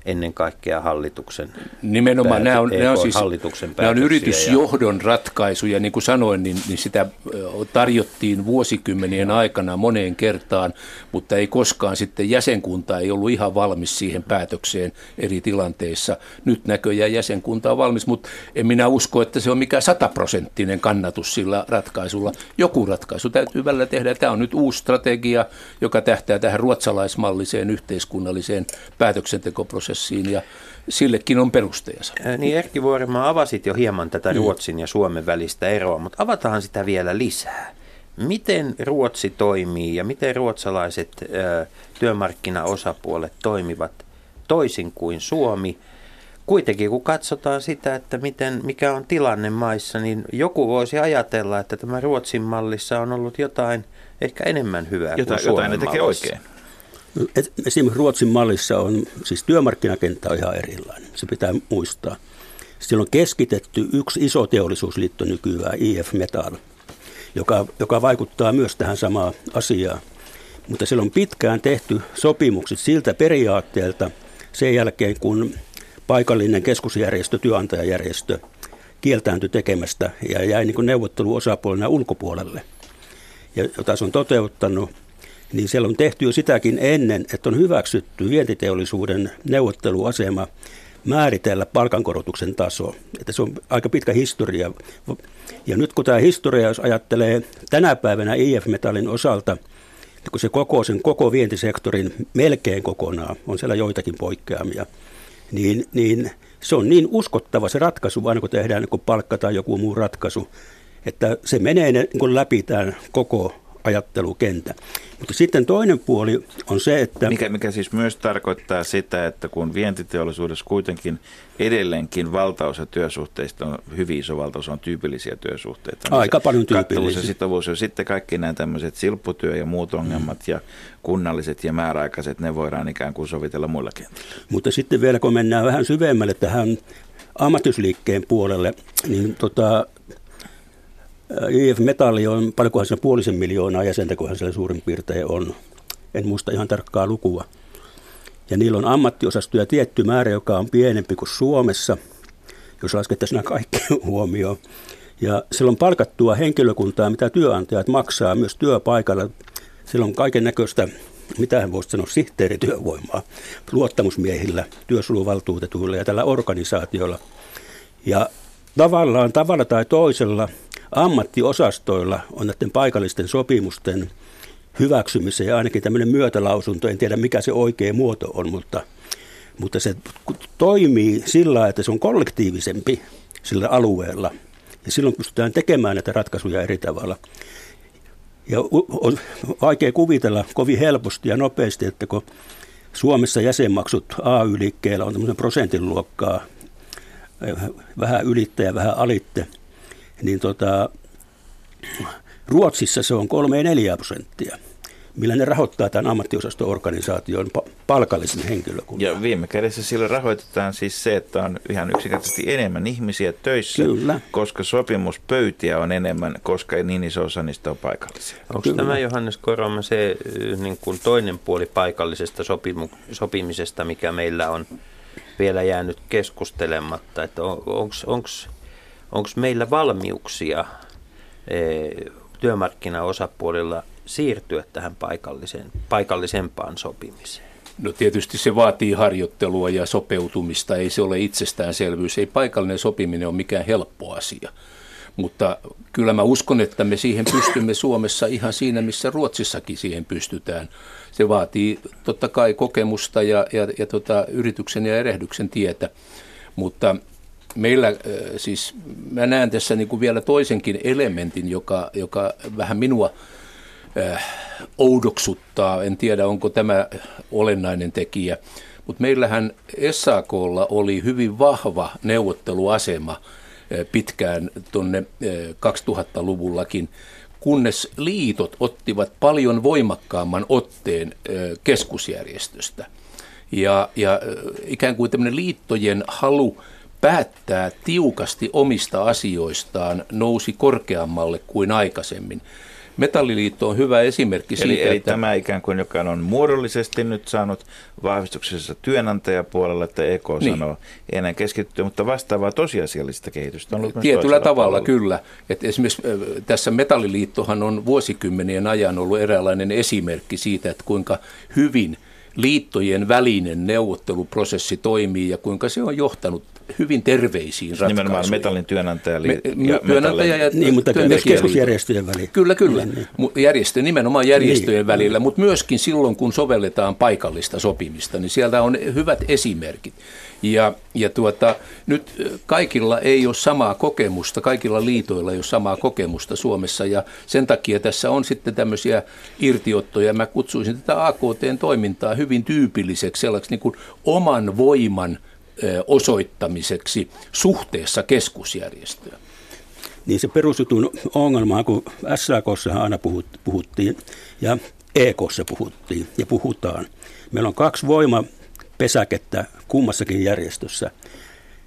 ennen kaikkea hallituksen Nimenomaan nämä on, nämä on siis hallituksen nämä on yritysjohdon ja... ratkaisuja, niin kuin sanoin, niin, niin sitä tarjottiin vuosikymmenien aikana moneen kertaan, mutta ei koskaan sitten jäsenkunta ei ollut ihan valmis siihen päätökseen eri tilanteissa. Nyt näköjään jäsenkunta on valmis, mutta en minä usko, että se on mikään sataprosenttinen kannatus sillä ratkaisulla. Joku ratkaisu täytyy välillä tehdä. Tämä on nyt uusi strategia, joka tähtää tähän ruotsalaismalliseen yhteiskunnalliseen päätöksentekoprosessiin prosessiin ja sillekin on perusteensa. Ää, niin Erkki Vuorimaa avasit jo hieman tätä mm. Ruotsin ja Suomen välistä eroa, mutta avataan sitä vielä lisää. Miten Ruotsi toimii ja miten ruotsalaiset ää, työmarkkinaosapuolet toimivat toisin kuin Suomi? Kuitenkin kun katsotaan sitä, että miten, mikä on tilanne maissa, niin joku voisi ajatella, että tämä Ruotsin mallissa on ollut jotain ehkä enemmän hyvää jotain, kuin Suomen Jotain ne tekee oikein. Esimerkiksi Ruotsin mallissa on, siis työmarkkinakenttä on ihan erilainen, se pitää muistaa. Siellä on keskitetty yksi iso teollisuusliitto nykyään, IF Metal, joka, joka vaikuttaa myös tähän samaan asiaan. Mutta siellä on pitkään tehty sopimukset siltä periaatteelta sen jälkeen, kun paikallinen keskusjärjestö, työnantajajärjestö kieltääntyi tekemästä ja jäi niin neuvotteluosapuolena ulkopuolelle. Ja jota se on toteuttanut niin siellä on tehty jo sitäkin ennen, että on hyväksytty vientiteollisuuden neuvotteluasema määritellä palkankorotuksen taso. Että se on aika pitkä historia. Ja nyt kun tämä historia, jos ajattelee tänä päivänä IF-metallin osalta, kun se koko sen koko vientisektorin melkein kokonaan, on siellä joitakin poikkeamia, niin, niin se on niin uskottava se ratkaisu, aina kun tehdään niin palkka tai joku muu ratkaisu, että se menee niin läpi tämän koko ajattelukenttä. Mutta sitten toinen puoli on se, että... Mikä, mikä siis myös tarkoittaa sitä, että kun vientiteollisuudessa kuitenkin edelleenkin valtaosa työsuhteista on hyvin iso valtaosa on tyypillisiä työsuhteita. Niin Aika paljon tyypillisiä. ja sitovuus ja sitten kaikki nämä tämmöiset silpputyö ja muut ongelmat mm. ja kunnalliset ja määräaikaiset, ne voidaan ikään kuin sovitella muilla kentillä. Mutta sitten vielä kun mennään vähän syvemmälle tähän ammatisliikkeen puolelle, niin tota, IF Metalli on, paljonkohan se puolisen miljoonaa jäsentä, kunhan siellä suurin piirtein on. En muista ihan tarkkaa lukua. Ja niillä on ammattiosastoja tietty määrä, joka on pienempi kuin Suomessa, jos laskettaisiin nämä kaikki huomioon. Ja siellä on palkattua henkilökuntaa, mitä työnantajat maksaa myös työpaikalla. Siellä on kaiken näköistä, mitä hän voisi sanoa, sihteerityövoimaa luottamusmiehillä, työsuluvaltuutetuilla ja tällä organisaatiolla. Ja tavallaan tavalla tai toisella ammattiosastoilla on näiden paikallisten sopimusten hyväksymiseen ainakin tämmöinen myötälausunto. En tiedä mikä se oikea muoto on, mutta, mutta se toimii sillä, että se on kollektiivisempi sillä alueella. Ja silloin pystytään tekemään näitä ratkaisuja eri tavalla. Ja on vaikea kuvitella kovin helposti ja nopeasti, että kun Suomessa jäsenmaksut AY-liikkeellä on tämmöisen prosentin luokkaa, vähän ylitte ja vähän alitte – niin tota, Ruotsissa se on 3-4 prosenttia millä ne rahoittaa tämän ammattiosasto-organisaation palkallisen henkilökunnan. Ja viime kädessä sillä rahoitetaan siis se, että on ihan yksinkertaisesti enemmän ihmisiä töissä, Kyllä. koska sopimuspöytiä on enemmän, koska niin iso osa niistä on paikallisia. Onko Kyllä. tämä Johannes Koroma se niin kuin toinen puoli paikallisesta sopimu- sopimisesta, mikä meillä on vielä jäänyt keskustelematta, että on, onko onko meillä valmiuksia eh, työmarkkinaosapuolilla siirtyä tähän paikalliseen, paikallisempaan sopimiseen? No tietysti se vaatii harjoittelua ja sopeutumista, ei se ole itsestäänselvyys. Ei paikallinen sopiminen ole mikään helppo asia. Mutta kyllä mä uskon, että me siihen pystymme Suomessa ihan siinä, missä Ruotsissakin siihen pystytään. Se vaatii totta kai kokemusta ja, ja, ja tota, yrityksen ja erehdyksen tietä. Mutta meillä siis, mä näen tässä niin kuin vielä toisenkin elementin, joka, joka vähän minua äh, oudoksuttaa. En tiedä, onko tämä olennainen tekijä. Mutta meillähän SAKlla oli hyvin vahva neuvotteluasema äh, pitkään tuonne 2000-luvullakin, kunnes liitot ottivat paljon voimakkaamman otteen keskusjärjestöstä. Ja, ja ikään kuin tämmöinen liittojen halu päättää tiukasti omista asioistaan nousi korkeammalle kuin aikaisemmin. Metalliliitto on hyvä esimerkki eli, siitä, eli että... tämä ikään kuin, joka on muodollisesti nyt saanut vahvistuksessa työnantajapuolella, että EK niin. sanoo, ei enää keskittyä, mutta vastaavaa tosiasiallista kehitystä on ollut Tietyllä tavalla puolella. kyllä. Että esimerkiksi tässä Metalliliittohan on vuosikymmenien ajan ollut eräänlainen esimerkki siitä, että kuinka hyvin liittojen välinen neuvotteluprosessi toimii ja kuinka se on johtanut hyvin terveisiin ratkaisuihin. Nimenomaan metallin työnantaja, Me, ja työnantaja ja Niin, mutta myös keskusjärjestöjen välillä. Kyllä, kyllä. Niin, niin. Järjestö, nimenomaan järjestöjen niin, välillä, mutta myöskin silloin, kun sovelletaan paikallista sopimista, niin sieltä on hyvät esimerkit. Ja, ja tuota, nyt kaikilla ei ole samaa kokemusta, kaikilla liitoilla ei ole samaa kokemusta Suomessa ja sen takia tässä on sitten tämmöisiä irtiottoja. Mä kutsuisin tätä AKT-toimintaa hyvin tyypilliseksi sellaiseksi niin kuin oman voiman osoittamiseksi suhteessa keskusjärjestöön. Niin se perusjutun ongelma, kun SAKssa aina puhuttiin ja EKssa puhuttiin ja puhutaan. Meillä on kaksi voimapesäkettä kummassakin järjestössä.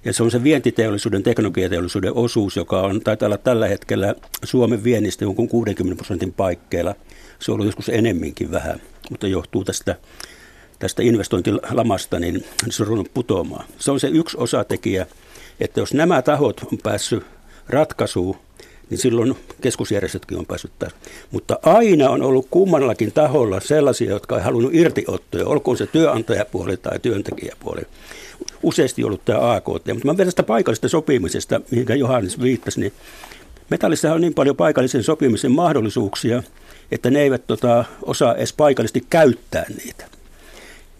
Ja se on se vientiteollisuuden, teknologiateollisuuden osuus, joka on, taitaa olla tällä hetkellä Suomen viennistä jonkun 60 prosentin paikkeilla. Se on ollut joskus enemminkin vähän, mutta johtuu tästä tästä investointilamasta, niin se on ruvennut putoamaan. Se on se yksi osatekijä, että jos nämä tahot on päässyt ratkaisuun, niin silloin keskusjärjestötkin on päässyt taas. Mutta aina on ollut kummallakin taholla sellaisia, jotka on halunnut irtiottoja, olkoon se työnantajapuoli tai työntekijäpuoli. Useasti ollut tämä AKT, mutta mä vedän sitä paikallisesta sopimisesta, mihin Johannes viittasi, niin metallissa on niin paljon paikallisen sopimisen mahdollisuuksia, että ne eivät tota, osaa edes paikallisesti käyttää niitä.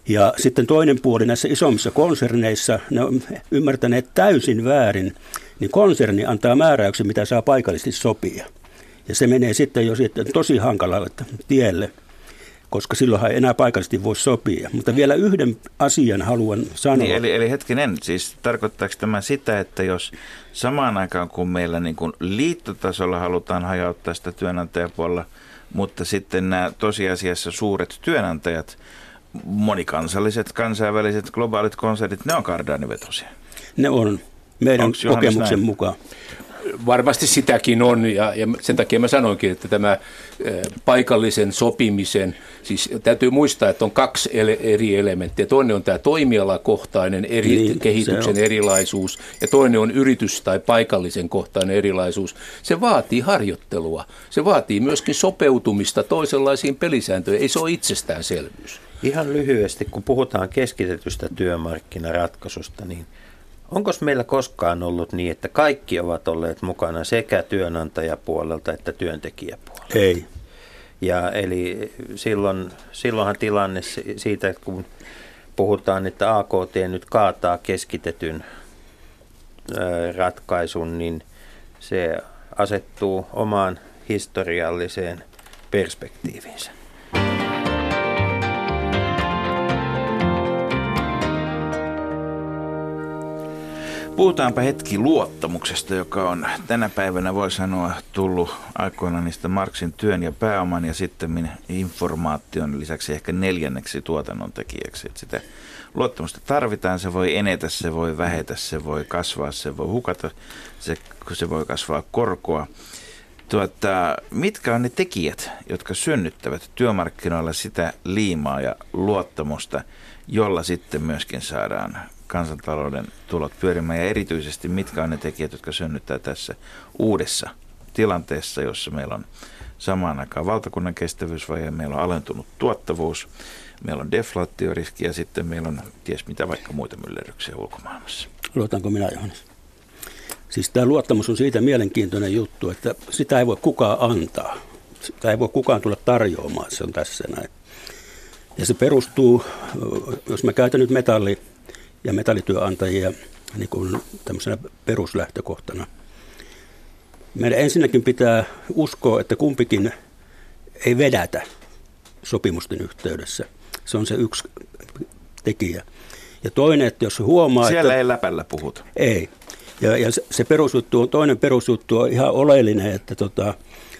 Ja sitten toinen puoli näissä isommissa konserneissa, ne on ymmärtäneet täysin väärin, niin konserni antaa määräyksen, mitä saa paikallisesti sopia. Ja se menee sitten jo sitten tosi hankalalle tielle, koska silloinhan ei enää paikallisesti voi sopia. Mutta vielä yhden asian haluan sanoa. Niin, eli, eli hetkinen, siis tarkoittaako tämä sitä, että jos samaan aikaan kun meillä niin kuin liittotasolla halutaan hajauttaa sitä työnantajapuolella, mutta sitten nämä tosiasiassa suuret työnantajat – monikansalliset, kansainväliset, globaalit konsernit, ne on kardaanivetosia. Ne on meidän Onks kokemuksen näin? mukaan. Varmasti sitäkin on ja, ja sen takia mä sanoinkin, että tämä paikallisen sopimisen, siis täytyy muistaa, että on kaksi eri elementtiä. Toinen on tämä toimialakohtainen eri, niin, kehityksen erilaisuus ja toinen on yritys- tai paikallisen kohtainen erilaisuus. Se vaatii harjoittelua. Se vaatii myöskin sopeutumista toisenlaisiin pelisääntöihin. Ei se ole itsestäänselvyys. Ihan lyhyesti, kun puhutaan keskitetystä työmarkkinaratkaisusta, niin onko meillä koskaan ollut niin, että kaikki ovat olleet mukana sekä työnantajapuolelta että työntekijäpuolelta? Ei. Ja eli silloin, silloinhan tilanne siitä, kun puhutaan, että AKT nyt kaataa keskitetyn ratkaisun, niin se asettuu omaan historialliseen perspektiiviinsä. Puhutaanpa hetki luottamuksesta, joka on tänä päivänä, voi sanoa, tullut aikoinaan niistä Marksin työn ja pääoman ja sitten informaation lisäksi ehkä neljänneksi tuotannon tekijäksi. Että sitä luottamusta tarvitaan, se voi enetä, se voi vähetä, se voi kasvaa, se voi hukata, se, se voi kasvaa korkoa. Tuota, mitkä on ne tekijät, jotka synnyttävät työmarkkinoilla sitä liimaa ja luottamusta, jolla sitten myöskin saadaan kansantalouden tulot pyörimään ja erityisesti mitkä on ne tekijät, jotka synnyttää tässä uudessa tilanteessa, jossa meillä on samaan aikaan valtakunnan kestävyysvaje, meillä on alentunut tuottavuus, meillä on deflaatioriski ja sitten meillä on ties mitä vaikka muita myllerryksiä ulkomaailmassa. Luotanko minä, Johannes? Siis tämä luottamus on siitä mielenkiintoinen juttu, että sitä ei voi kukaan antaa. Sitä ei voi kukaan tulla tarjoamaan, se on tässä näin. Ja se perustuu, jos mä käytän nyt metalli ja metallityöantajia niin kuin tämmöisenä peruslähtökohtana. Meidän ensinnäkin pitää uskoa, että kumpikin ei vedätä sopimusten yhteydessä. Se on se yksi tekijä. Ja toinen, että jos huomaa... Siellä että, ei läpällä puhuta. Ei. Ja, ja se, perusjuttu on, toinen perusjuttu on ihan oleellinen, että tota,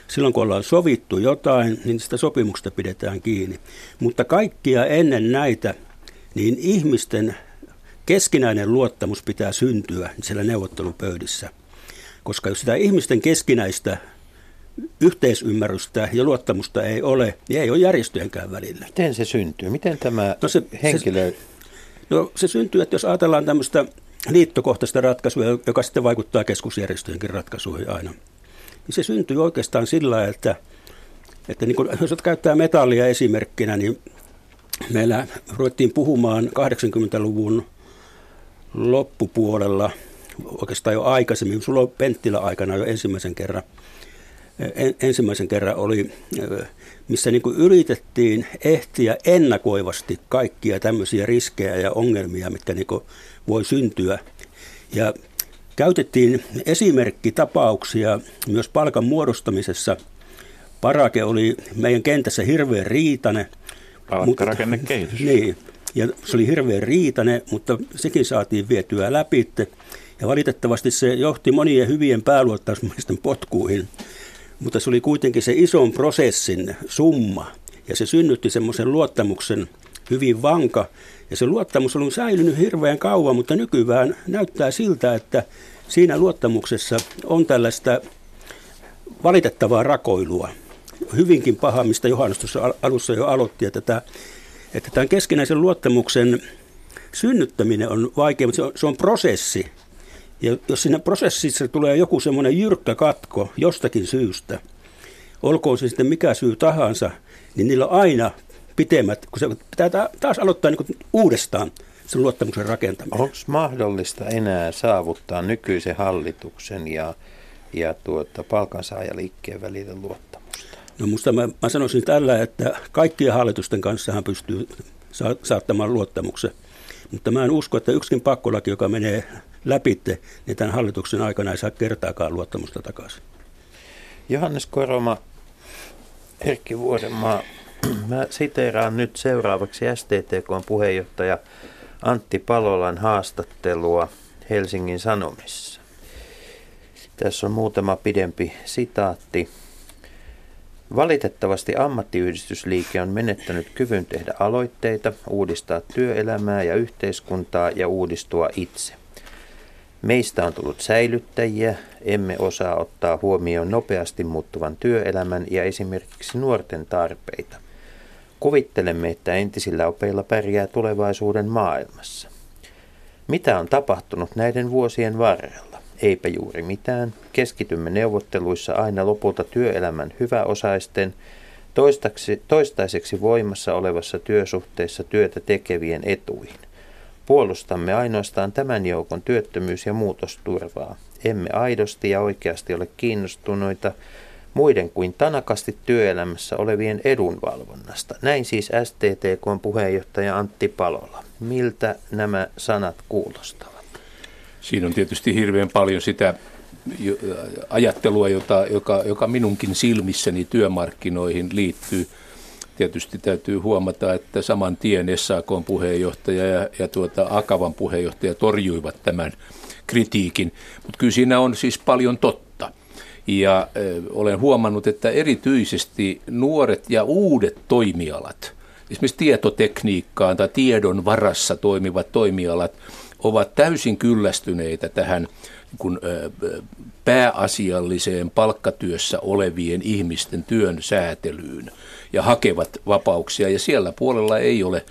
silloin kun ollaan sovittu jotain, niin sitä sopimuksesta pidetään kiinni. Mutta kaikkia ennen näitä, niin ihmisten keskinäinen luottamus pitää syntyä siellä neuvottelupöydissä. Koska jos sitä ihmisten keskinäistä yhteisymmärrystä ja luottamusta ei ole, niin ei ole järjestöjenkään välillä. Miten se syntyy? Miten tämä no se, henkilö... Se, no se syntyy, että jos ajatellaan tämmöistä liittokohtaista ratkaisua, joka sitten vaikuttaa keskusjärjestöjenkin ratkaisuihin aina, niin se syntyy oikeastaan sillä, että, että niin kun, jos käyttää metallia esimerkkinä, niin meillä ruvettiin puhumaan 80-luvun loppupuolella, oikeastaan jo aikaisemmin, sulla on Penttilä aikana jo ensimmäisen kerran, en, ensimmäisen kerran oli, missä niin kuin yritettiin ehtiä ennakoivasti kaikkia tämmöisiä riskejä ja ongelmia, mitkä niin voi syntyä. Ja käytettiin esimerkkitapauksia myös palkan muodostamisessa. Parake oli meidän kentässä hirveän riitane. Palkkarakennekehitys. Niin, ja se oli hirveän riitane, mutta sekin saatiin vietyä läpi. Ja valitettavasti se johti monien hyvien pääluottamusmiesten potkuihin. Mutta se oli kuitenkin se ison prosessin summa. Ja se synnytti semmoisen luottamuksen hyvin vanka. Ja se luottamus on säilynyt hirveän kauan, mutta nykyään näyttää siltä, että siinä luottamuksessa on tällaista valitettavaa rakoilua. Hyvinkin paha, mistä Johannes alussa jo aloitti, että, tämä, että tämän keskinäisen luottamuksen synnyttäminen on vaikea, mutta se on, se on prosessi. Ja jos siinä prosessissa tulee joku semmoinen jyrkkä katko jostakin syystä, olkoon se sitten mikä syy tahansa, niin niillä on aina pitemmät, kun se pitää taas aloittaa niin uudestaan sen luottamuksen rakentaminen. Onko mahdollista enää saavuttaa nykyisen hallituksen ja, ja tuota, palkansaajaliikkeen välillä luottamusta? No musta mä, mä sanoisin tällä, että kaikkien hallitusten kanssa hän pystyy sa- saattamaan luottamuksen. Mutta mä en usko, että yksikin pakkolaki, joka menee läpi, niin tämän hallituksen aikana ei saa kertaakaan luottamusta takaisin. Johannes Koroma, Erkki Vuorenmaa, mä siteeraan nyt seuraavaksi STTK puheenjohtaja Antti Palolan haastattelua Helsingin Sanomissa. Tässä on muutama pidempi sitaatti. Valitettavasti ammattiyhdistysliike on menettänyt kyvyn tehdä aloitteita, uudistaa työelämää ja yhteiskuntaa ja uudistua itse. Meistä on tullut säilyttäjiä, emme osaa ottaa huomioon nopeasti muuttuvan työelämän ja esimerkiksi nuorten tarpeita. Kuvittelemme, että entisillä opeilla pärjää tulevaisuuden maailmassa. Mitä on tapahtunut näiden vuosien varrella? Eipä juuri mitään. Keskitymme neuvotteluissa aina lopulta työelämän hyväosaisten, toistaiseksi voimassa olevassa työsuhteessa työtä tekevien etuihin. Puolustamme ainoastaan tämän joukon työttömyys- ja muutosturvaa. Emme aidosti ja oikeasti ole kiinnostuneita muiden kuin tanakasti työelämässä olevien edunvalvonnasta. Näin siis STTK puheenjohtaja Antti Palola. Miltä nämä sanat kuulostavat? Siinä on tietysti hirveän paljon sitä ajattelua, jota, joka, joka minunkin silmissäni työmarkkinoihin liittyy. Tietysti täytyy huomata, että saman tien SAK puheenjohtaja ja, ja tuota Akavan puheenjohtaja torjuivat tämän kritiikin, mutta kyllä siinä on siis paljon totta. Ja ö, olen huomannut, että erityisesti nuoret ja uudet toimialat, esimerkiksi tietotekniikkaan tai tiedon varassa toimivat toimialat, ovat täysin kyllästyneitä tähän kun, pääasialliseen palkkatyössä olevien ihmisten työn säätelyyn ja hakevat vapauksia. Ja siellä puolella ei ole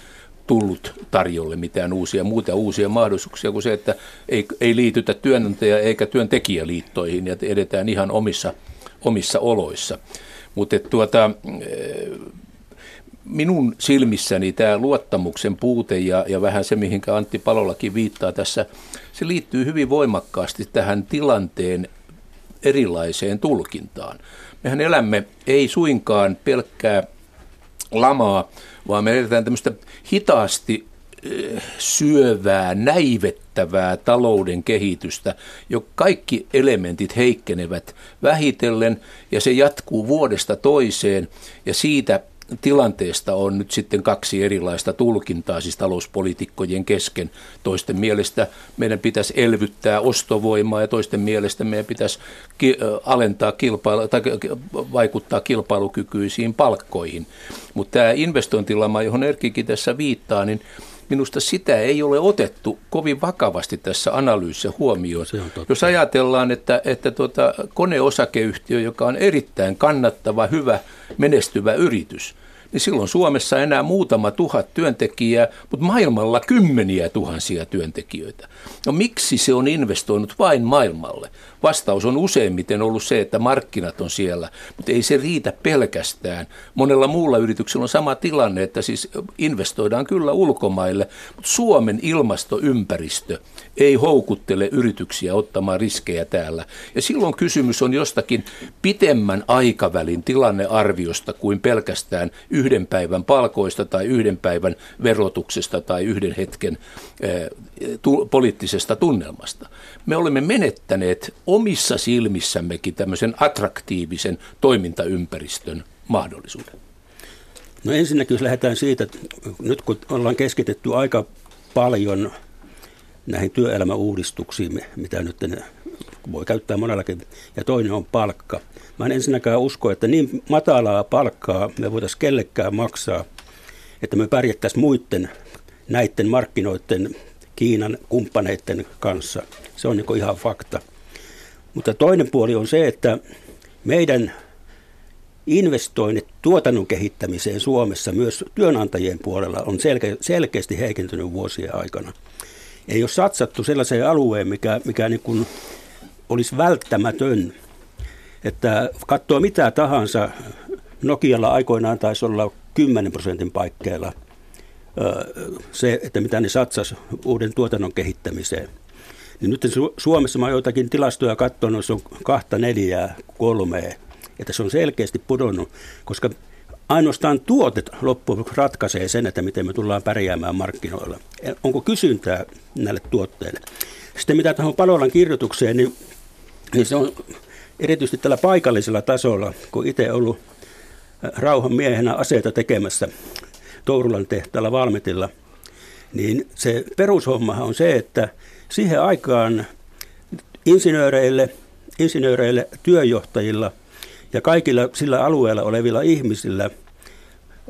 tullut tarjolle mitään uusia, muuta uusia mahdollisuuksia kuin se, että ei, ei liitytä työnantaja- eikä työntekijäliittoihin ja edetään ihan omissa, omissa oloissa. Mutta tuota, minun silmissäni tämä luottamuksen puute ja, ja vähän se, mihinkä Antti Palolakin viittaa tässä, se liittyy hyvin voimakkaasti tähän tilanteen erilaiseen tulkintaan. Mehän elämme ei suinkaan pelkkää lamaa, vaan me eletään tämmöistä hitaasti syövää, näivettävää talouden kehitystä, jo kaikki elementit heikkenevät vähitellen ja se jatkuu vuodesta toiseen ja siitä tilanteesta on nyt sitten kaksi erilaista tulkintaa siis talouspolitiikkojen kesken. Toisten mielestä meidän pitäisi elvyttää ostovoimaa ja toisten mielestä meidän pitäisi ki- alentaa kilpailu- tai vaikuttaa kilpailukykyisiin palkkoihin. Mutta tämä investointilama, johon Erkikin tässä viittaa, niin minusta sitä ei ole otettu kovin vakavasti tässä analyysissä huomioon. Jos ajatellaan, että, että tuota, koneosakeyhtiö, joka on erittäin kannattava, hyvä, menestyvä yritys, niin silloin Suomessa enää muutama tuhat työntekijää, mutta maailmalla kymmeniä tuhansia työntekijöitä. No miksi se on investoinut vain maailmalle? Vastaus on useimmiten ollut se, että markkinat on siellä, mutta ei se riitä pelkästään. Monella muulla yrityksellä on sama tilanne, että siis investoidaan kyllä ulkomaille, mutta Suomen ilmastoympäristö ei houkuttele yrityksiä ottamaan riskejä täällä. Ja silloin kysymys on jostakin pitemmän aikavälin tilannearviosta kuin pelkästään yhden päivän palkoista tai yhden päivän verotuksesta tai yhden hetken eh, poliittisesta tunnelmasta. Me olemme menettäneet omissa silmissämmekin tämmöisen attraktiivisen toimintaympäristön mahdollisuuden. No ensinnäkin jos lähdetään siitä, että nyt kun ollaan keskitetty aika paljon näihin työelämäuudistuksiin, mitä nyt voi käyttää monellakin, ja toinen on palkka. Mä en ensinnäkään usko, että niin matalaa palkkaa me voitaisiin kellekään maksaa, että me pärjättäisiin muiden näiden markkinoiden Kiinan kumppaneiden kanssa. Se on niin ihan fakta. Mutta toinen puoli on se, että meidän investoinnit tuotannon kehittämiseen Suomessa myös työnantajien puolella on selke- selkeästi heikentynyt vuosien aikana. Ei ole satsattu sellaiseen alueen, mikä, mikä niin kuin olisi välttämätön. Että katsoo mitä tahansa, Nokialla aikoinaan taisi olla 10 prosentin paikkeilla se, että mitä ne satsas uuden tuotannon kehittämiseen. Niin nyt Suomessa mä joitakin tilastoja katsonut, se on kahta, neljää, kolmea, että se on selkeästi pudonnut, koska ainoastaan tuotet loppujen ratkaisee sen, että miten me tullaan pärjäämään markkinoilla. Onko kysyntää näille tuotteille? Sitten mitä tähän Palolan kirjoitukseen, niin, niin se on erityisesti tällä paikallisella tasolla, kun itse ollut rauhan miehenä aseita tekemässä Tourulan tehtaalla Valmetilla, niin se perushommahan on se, että siihen aikaan insinööreille, insinööreille työjohtajilla ja kaikilla sillä alueella olevilla ihmisillä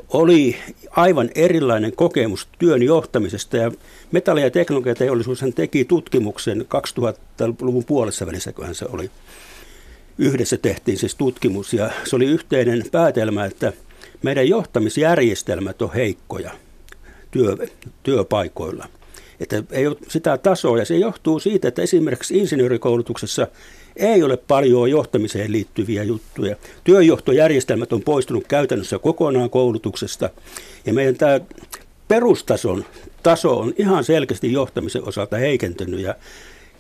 oli aivan erilainen kokemus työn johtamisesta ja metalli- ja teknologiateollisuus teki tutkimuksen 2000-luvun puolessa välissä, kun se oli. Yhdessä tehtiin siis tutkimus ja se oli yhteinen päätelmä, että meidän johtamisjärjestelmät on heikkoja työ, työpaikoilla. Että ei ole sitä tasoa. Ja se johtuu siitä, että esimerkiksi insinöörikoulutuksessa ei ole paljon johtamiseen liittyviä juttuja. Työjohtojärjestelmät on poistunut käytännössä kokonaan koulutuksesta. Ja meidän tämä perustason taso on ihan selkeästi johtamisen osalta heikentynyt. Ja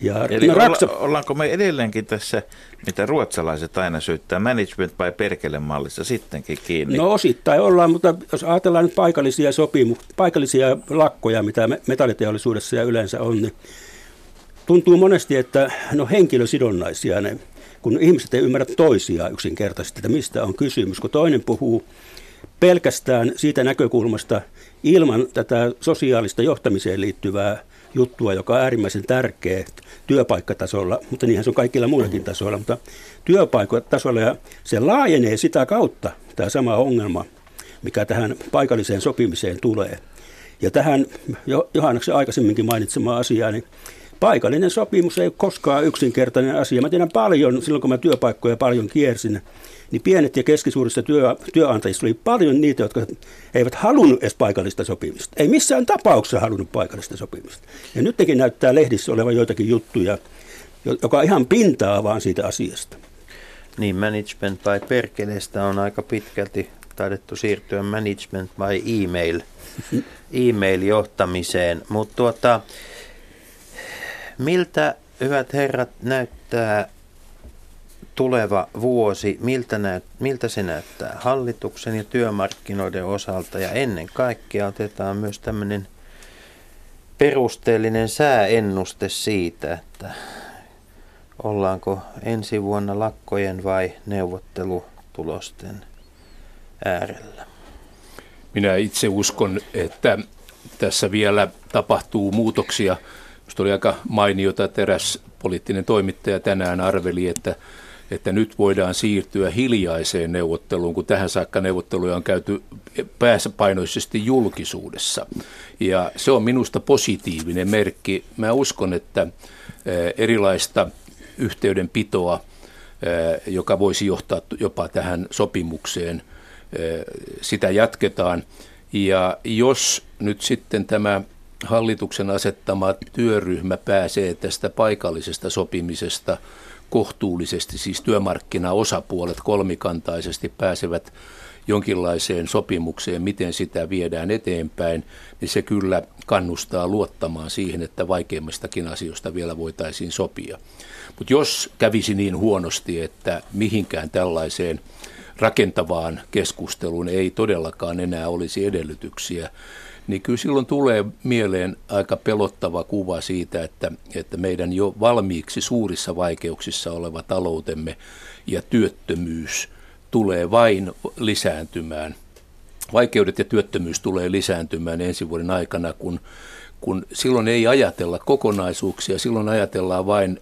ja Eli no, raksa... ollaanko me edelleenkin tässä, mitä ruotsalaiset aina syyttää, management by perkele mallissa sittenkin kiinni? No osittain ollaan, mutta jos ajatellaan nyt paikallisia sopimu, paikallisia lakkoja, mitä metalliteollisuudessa ja yleensä on, niin tuntuu monesti, että no henkilösidonnaisia ne, kun ihmiset ei ymmärrä toisiaan yksinkertaisesti, että mistä on kysymys, kun toinen puhuu pelkästään siitä näkökulmasta ilman tätä sosiaalista johtamiseen liittyvää juttua, joka on äärimmäisen tärkeä työpaikkatasolla, mutta niinhän se on kaikilla muillakin tasoilla, mutta työpaikkatasolla ja se laajenee sitä kautta, tämä sama ongelma, mikä tähän paikalliseen sopimiseen tulee. Ja tähän Johanneksen aikaisemminkin mainitsemaan asiaan, niin paikallinen sopimus ei ole koskaan yksinkertainen asia. Mä tiedän paljon, silloin kun mä työpaikkoja paljon kiersin, niin pienet ja keskisuurista työ, työnantajista oli paljon niitä, jotka eivät halunnut edes paikallista sopimista. Ei missään tapauksessa halunnut paikallista sopimista. Ja nytkin näyttää lehdissä olevan joitakin juttuja, joka ihan pintaa vaan siitä asiasta. Niin, management by perkeleestä on aika pitkälti taidettu siirtyä management by email, e-mail-johtamiseen. Mutta tuota, miltä, hyvät herrat, näyttää tuleva vuosi, miltä, näyt, miltä se näyttää hallituksen ja työmarkkinoiden osalta ja ennen kaikkea otetaan myös tämmöinen perusteellinen sääennuste siitä, että ollaanko ensi vuonna lakkojen vai neuvottelutulosten äärellä. Minä itse uskon, että tässä vielä tapahtuu muutoksia. Minusta oli aika mainiota, että eräs poliittinen toimittaja tänään arveli, että, että nyt voidaan siirtyä hiljaiseen neuvotteluun, kun tähän saakka neuvotteluja on käyty pääsäpainoisesti julkisuudessa. Ja se on minusta positiivinen merkki. Mä uskon, että eh, erilaista yhteydenpitoa, eh, joka voisi johtaa jopa tähän sopimukseen, eh, sitä jatketaan. Ja jos nyt sitten tämä hallituksen asettama työryhmä pääsee tästä paikallisesta sopimisesta kohtuullisesti, siis työmarkkinaosapuolet kolmikantaisesti pääsevät jonkinlaiseen sopimukseen, miten sitä viedään eteenpäin, niin se kyllä kannustaa luottamaan siihen, että vaikeimmistakin asioista vielä voitaisiin sopia. Mutta jos kävisi niin huonosti, että mihinkään tällaiseen rakentavaan keskusteluun ei todellakaan enää olisi edellytyksiä, niin kyllä silloin tulee mieleen aika pelottava kuva siitä, että, että meidän jo valmiiksi suurissa vaikeuksissa oleva taloutemme ja työttömyys tulee vain lisääntymään. Vaikeudet ja työttömyys tulee lisääntymään ensi vuoden aikana, kun, kun silloin ei ajatella kokonaisuuksia, silloin ajatellaan vain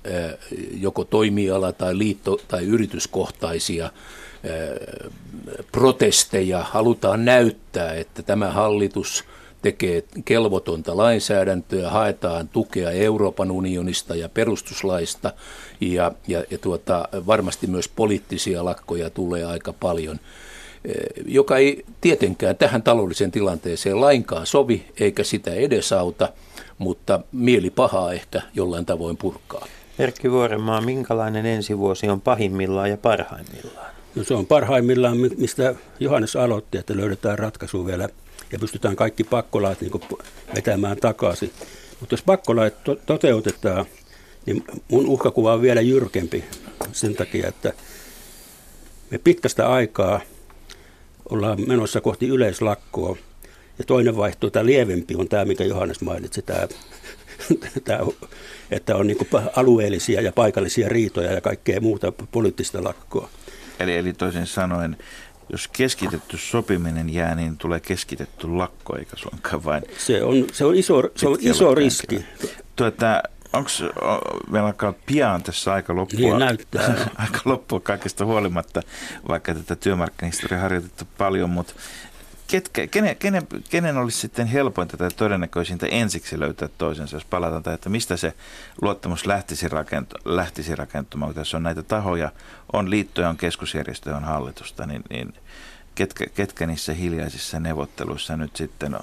joko toimiala- tai liitto- tai yrityskohtaisia protesteja. Halutaan näyttää, että tämä hallitus – tekee kelvotonta lainsäädäntöä, haetaan tukea Euroopan unionista ja perustuslaista ja, ja, ja tuota, varmasti myös poliittisia lakkoja tulee aika paljon, eh, joka ei tietenkään tähän taloudelliseen tilanteeseen lainkaan sovi eikä sitä edesauta, mutta mieli pahaa ehkä jollain tavoin purkaa. Erkki Vuorenmaa, minkälainen ensi vuosi on pahimmillaan ja parhaimmillaan? No se on parhaimmillaan, mistä Johannes aloitti, että löydetään ratkaisu vielä ja pystytään kaikki pakkolait niin vetämään takaisin. Mutta jos pakkolait to- toteutetaan, niin mun uhkakuva on vielä jyrkempi sen takia, että me pitkästä aikaa ollaan menossa kohti yleislakkoa. Ja toinen vaihtoehto, tämä lievempi, on tämä, mikä Johannes mainitsi, tämä, tämä että on niin alueellisia ja paikallisia riitoja ja kaikkea muuta poliittista lakkoa. Eli, eli toisin sanoen jos keskitetty sopiminen jää, niin tulee keskitetty lakko, eikä suinkaan vain. Se on, se on iso, se on iso riski. Tuota, onko meillä alkaa pian tässä aika loppua, niin näyttää. aika loppua kaikesta huolimatta, vaikka tätä työmarkkinahistoriaa harjoitettu paljon, mutta ketkä, kenen, kenen, kenen olisi sitten helpointa tai todennäköisintä ensiksi löytää toisensa, jos palataan tai että mistä se luottamus lähtisi, rakentu, lähtisi rakentumaan, kun tässä on näitä tahoja, on liittoja, on keskusjärjestöjä, on hallitusta, niin, niin ketkä, ketkä niissä hiljaisissa neuvotteluissa nyt sitten,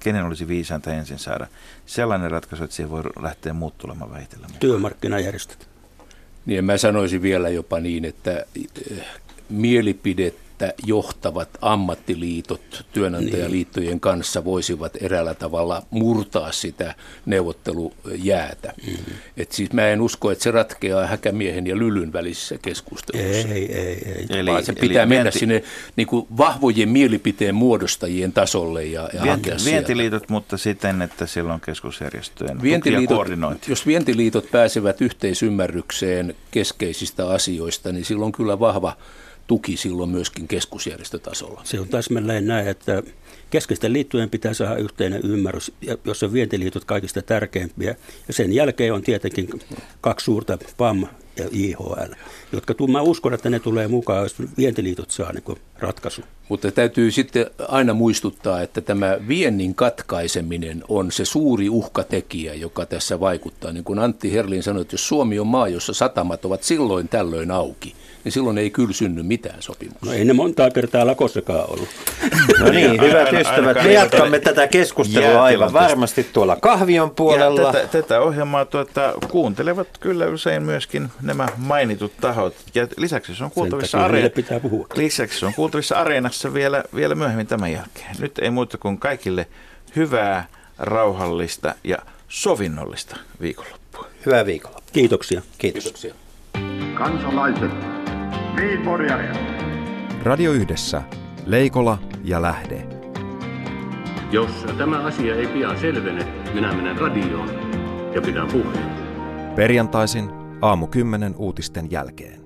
kenen olisi viisainta ensin saada sellainen ratkaisu, että siihen voi lähteä muut tulemaan. Työmarkkinajärjestöt. Niin mä sanoisin vielä jopa niin, että eh, mielipidet että johtavat ammattiliitot työnantajaliittojen niin. kanssa voisivat eräällä tavalla murtaa sitä neuvottelujäätä. Mm-hmm. Et siis mä en usko, että se ratkeaa häkämiehen ja lylyn välisissä keskusteluissa. Ei, ei, ei. Eli, Vaan se pitää eli mennä vienti... sinne niin kuin vahvojen mielipiteen muodostajien tasolle ja, ja Vienti, hakea Vientiliitot, sieltä. mutta siten, että silloin keskusjärjestöjen vientiliitot, Jos vientiliitot pääsevät yhteisymmärrykseen keskeisistä asioista, niin silloin kyllä vahva tuki silloin myöskin keskusjärjestötasolla. Se on täsmälleen näin, että keskeisten liittojen pitää saada yhteinen ymmärrys, jossa vientiliitot kaikista tärkeimpiä. Ja sen jälkeen on tietenkin kaksi suurta PAM ja IHL, jotka mä uskon, että ne tulee mukaan, jos vientiliitot saa niin ratkaisu. Mutta täytyy sitten aina muistuttaa, että tämä viennin katkaiseminen on se suuri uhkatekijä, joka tässä vaikuttaa. Niin kuin Antti Herlin sanoi, että jos Suomi on maa, jossa satamat ovat silloin tällöin auki, niin silloin ei kyllä synny mitään sopimusta. No ei ne montaa kertaa lakossakaan ollut. No niin, hyvät ystävät, me jatkamme tätä keskustelua aivan varmasti tuolla kahvion puolella. Ja tätä, tätä ohjelmaa tuota, kuuntelevat kyllä usein myöskin nämä mainitut tahot. Ja lisäksi se on kuultavissa, are- pitää puhua. lisäksi se on kuultavissa areenassa vielä, vielä myöhemmin tämän jälkeen. Nyt ei muuta kuin kaikille hyvää, rauhallista ja sovinnollista viikonloppua. Hyvää viikonloppua. Kiitoksia. Kiitos. Kiitoksia. Kansalaiset, Radio Yhdessä. Leikola ja Lähde. Jos tämä asia ei pian selvene, minä menen radioon ja pidän puheen. Perjantaisin aamu 10 uutisten jälkeen.